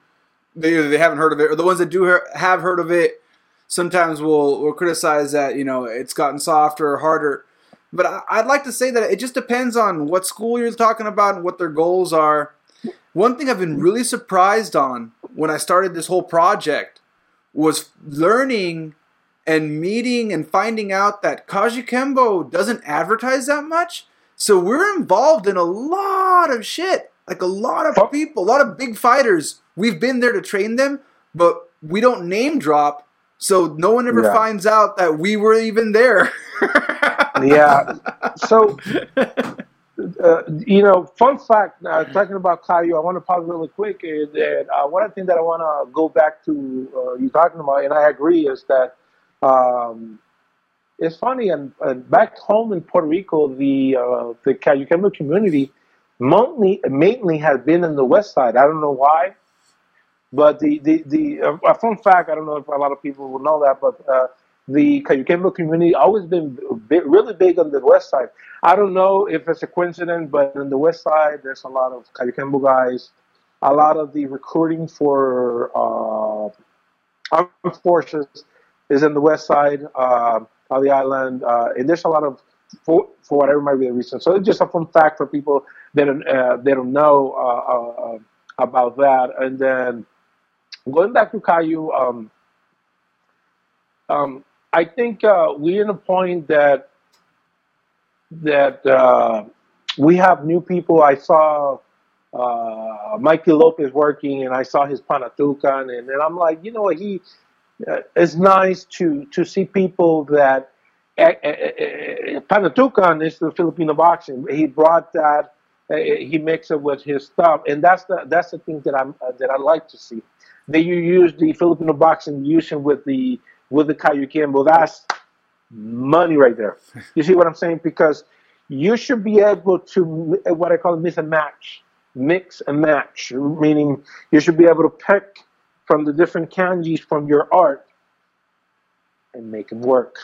they they haven't heard of it, or the ones that do have heard of it sometimes will will criticize that you know it's gotten softer or harder. But I, would like to say that it just depends on what school you're talking about and what their goals are. One thing I've been really surprised on when I started this whole project was learning and meeting and finding out that Kajukenbo doesn't advertise that much. So we're involved in a lot of shit. Like a lot of people, a lot of big fighters. We've been there to train them, but we don't name drop. So no one ever yeah. finds out that we were even there. yeah. So uh, you know, fun fact, uh, talking about Kaju, I want to pause really quick. Is that uh, one of the things that I want to go back to uh, you talking about, and I agree, is that um, it's funny. And, and back home in Puerto Rico, the uh, the Kajukenbo community mainly mainly has been in the west side. I don't know why, but the the the uh, fun fact, I don't know if a lot of people will know that, but uh, the Kajukenbo community always been big, really big on the west side. I don't know if it's a coincidence, but in the west side, there's a lot of Kajukenbo guys. A lot of the recruiting for uh, armed forces is in the west side uh, of the island, uh, and there's a lot of for, for whatever might be the reason. So it's just a fun fact for people that uh, they don't know uh, uh, about that. And then going back to Kaju, um, um, I think uh, we're in a point that that uh, we have new people. I saw uh, Mikey Lopez working, and I saw his Panantukan, and, and I'm like, you know what? He Uh, it's nice to to see people that eh, eh, eh, uh, Panantukan is the Filipino boxing. He brought that. Uh, he mixed it with his stuff, and that's the that's the thing that I'm uh, that I like to see. That you use the Filipino boxing, using with the with the Kajukenbo, that's money right there. You see what I'm saying? Because you should be able to what I call mix and match, mix and match, meaning you should be able to pick from the different kanjis from your art and make them work,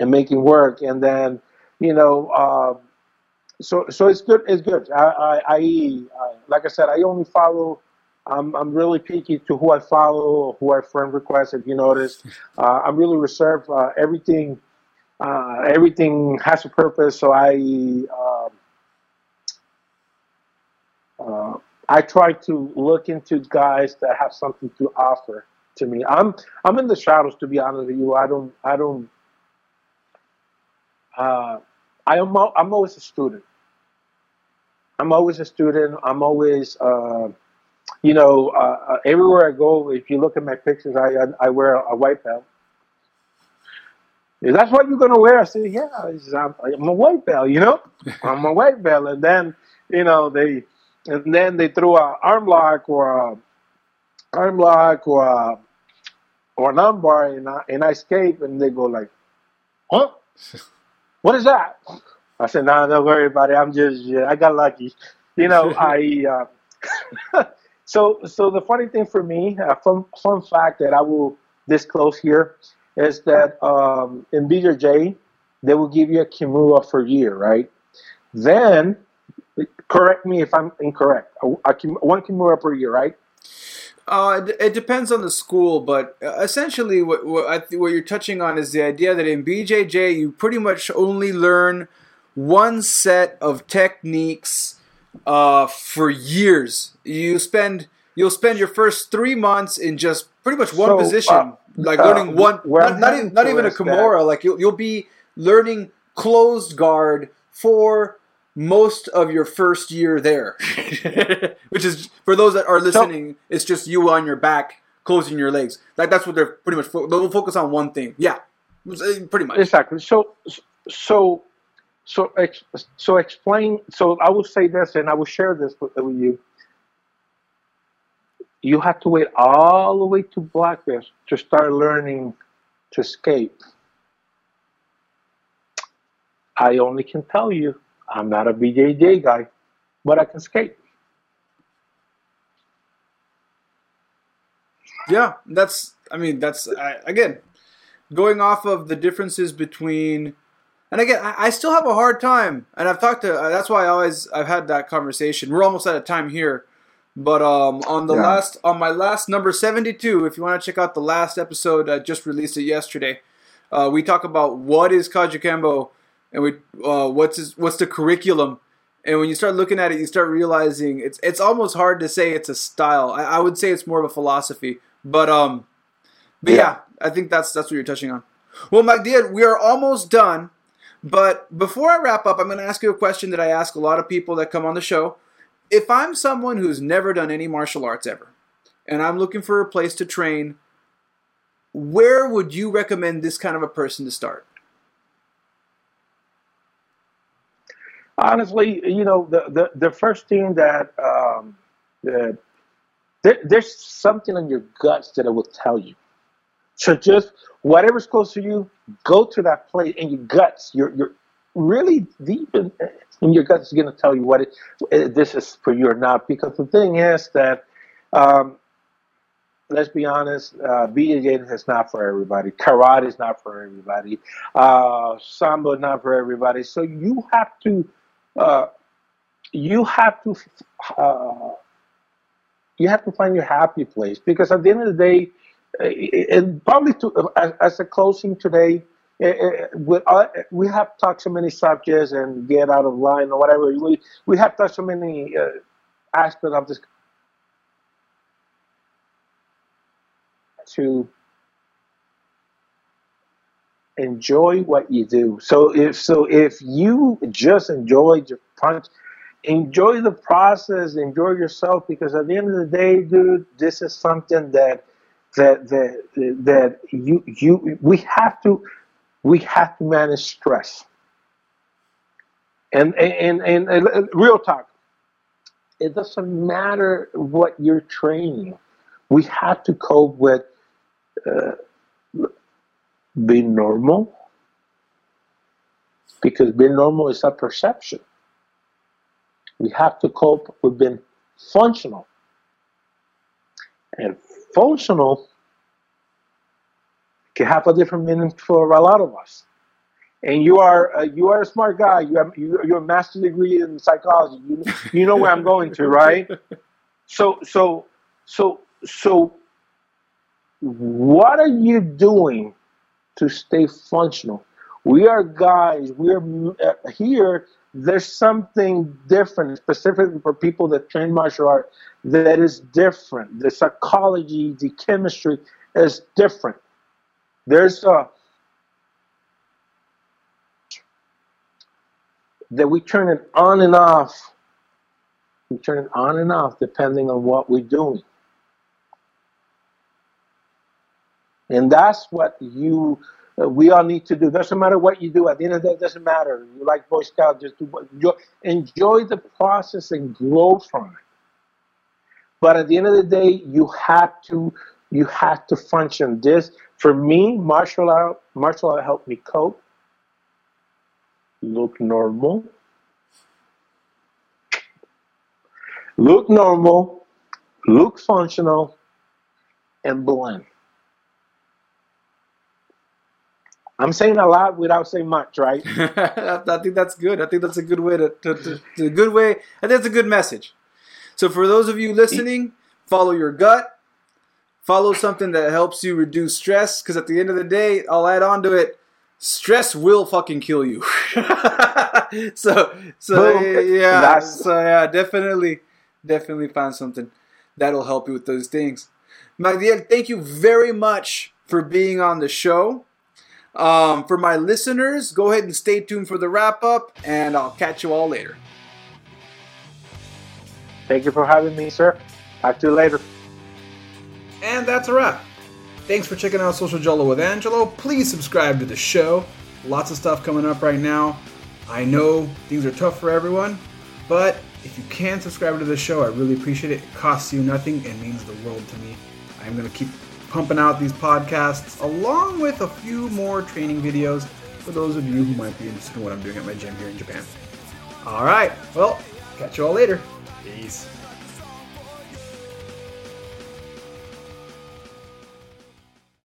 and make them work, and then you know. Uh, so so it's good. It's good. I, I, I, I like I said, I only follow I'm, I'm really picky to who I follow, who I friend request. If you notice, uh, I'm really reserved. Uh, everything, uh, everything has a purpose. So I, um, uh, I try to look into guys that have something to offer to me. I'm, I'm in the shadows to be honest with you. I don't, I don't. Uh, I am, I'm always a student. I'm always a student. I'm always, uh, you know, uh, uh, everywhere I go. If you look at my pictures, I I, I wear a, white belt. Is that what you're gonna wear? I said, yeah, I'm, I'm a white belt. You know, I'm a white belt. And then, you know, they, and then they threw a arm lock or a arm lock or a, or an armbar, and I and I escape, and they go like, huh? What is that? I said, no, don't worry about it. I'm just, yeah, I got lucky. You know, I, uh, so, so the funny thing for me, a fun, fun fact that I will disclose here is that um, in BJJ, they will give you a Kimura for a year, right? Then, correct me if I'm incorrect, a, a, one Kimura per year, right? Uh, it, it, depends on the school, but uh, essentially, what what, I, what you're touching on is the idea that in BJJ you pretty much only learn one set of techniques uh, for years. You spend you'll spend your first three months in just pretty much one so, position, uh, like learning uh, one. Not, not, even, not even a Kimura. Like you'll you'll be learning closed guard for most of your first year there, which is for those that are listening, so, it's just you on your back closing your legs. Like that's what they're pretty much. Fo- they'll focus on one thing. Yeah, uh, pretty much. Exactly. So, so, so, so explain. So I will say this, and I will share this with, with you. You have to wait all the way to black belt to start learning to escape. I only can tell you I'm not a BJJ guy, but I can skate. Yeah, that's. I mean, that's I, again going off of the differences between. And again, I, I still have a hard time, and I've talked to. Uh, that's why I always I've had that conversation. We're almost out of time here, but um, on the yeah. last on my last number seventy two, if you want to check out the last episode, I just released it yesterday. Uh, we talk about what is Kajukenbo and we uh, what's his, what's the curriculum? And when you start looking at it you start realizing it's it's almost hard to say it's a style. I, I would say it's more of a philosophy. But um but yeah. yeah. i think that's that's what you're touching on. Well magdiel we are almost done. But before i wrap up i'm going to ask you a question that i ask a lot of people that come on the show. If i'm someone who's never done any martial arts ever and i'm looking for a place to train where would you recommend this kind of a person to start honestly, you know, the, the, the first thing that, um, that there, there's something in your guts that it will tell you. So just whatever's close to you, go to that place in your guts. You're, you're really deep in, in your guts is going to tell you what it, this is for you or not. Because the thing is that, um, let's be honest, uh, BJJ is not for everybody. Karate is not for everybody. Uh, Sambo is not for everybody. So you have to uh, you have to uh, you have to find your happy place because at the end of the day, uh, and probably to, as, as a closing today, uh, we have talked so many subjects and get out of line or whatever. We we have touched so many uh, aspects of this to enjoy what you do. So if so, if you just enjoy your punch, enjoy the process, enjoy yourself, because at the end of the day, dude, this is something that that that that you you we have to we have to manage stress. And and and, and real talk, it doesn't matter what you're training. We have to cope with. Uh, being normal because being normal is a perception. We have to cope with being functional. And functional can have a different meaning for a lot of us. And you are uh, you are a smart guy. You have you, you're a master's degree in psychology. You, you know where I'm going to, right? So so so so what are you doing to stay functional. We are guys, we're uh, here. There's something different, specifically for people that train martial art, that is different. The psychology, the chemistry is different. There's a that we turn it on and off We turn it on and off depending on what we're doing. And that's what you, uh, we all need to do. Doesn't matter what you do. At the end of the day, it doesn't matter. You like Boy Scout, just do enjoy, enjoy the process and grow from it. But at the end of the day, you have to you have to function. This for me, martial art martial art helped me cope, look normal, look normal, look functional, and blend. I'm saying a lot without saying much, right? I think that's good. I think that's a good way to, to, to, to a good way. I think that's a good message. So for those of you listening, follow your gut. Follow something that helps you reduce stress. Because at the end of the day, I'll add on to it. Stress will fucking kill you. so so yeah, That's- so yeah, definitely, definitely find something that'll help you with those things. Magdiel, thank you very much for being on the show. Um, for my listeners, go ahead and stay tuned for the wrap up, and I'll catch you all later. Thank you for having me, sir. Talk to you later. And that's a wrap. Thanks for checking out Social Jello with Angelo. Please subscribe to the show. Lots of stuff coming up right now. I know things are tough for everyone, but if you can subscribe to the show, I really appreciate it. It costs you nothing and means the world to me. I'm going to keep pumping out these podcasts along with a few more training videos for those of you who might be interested in what I'm doing at my gym here in Japan. All right, well, catch you all later. Peace.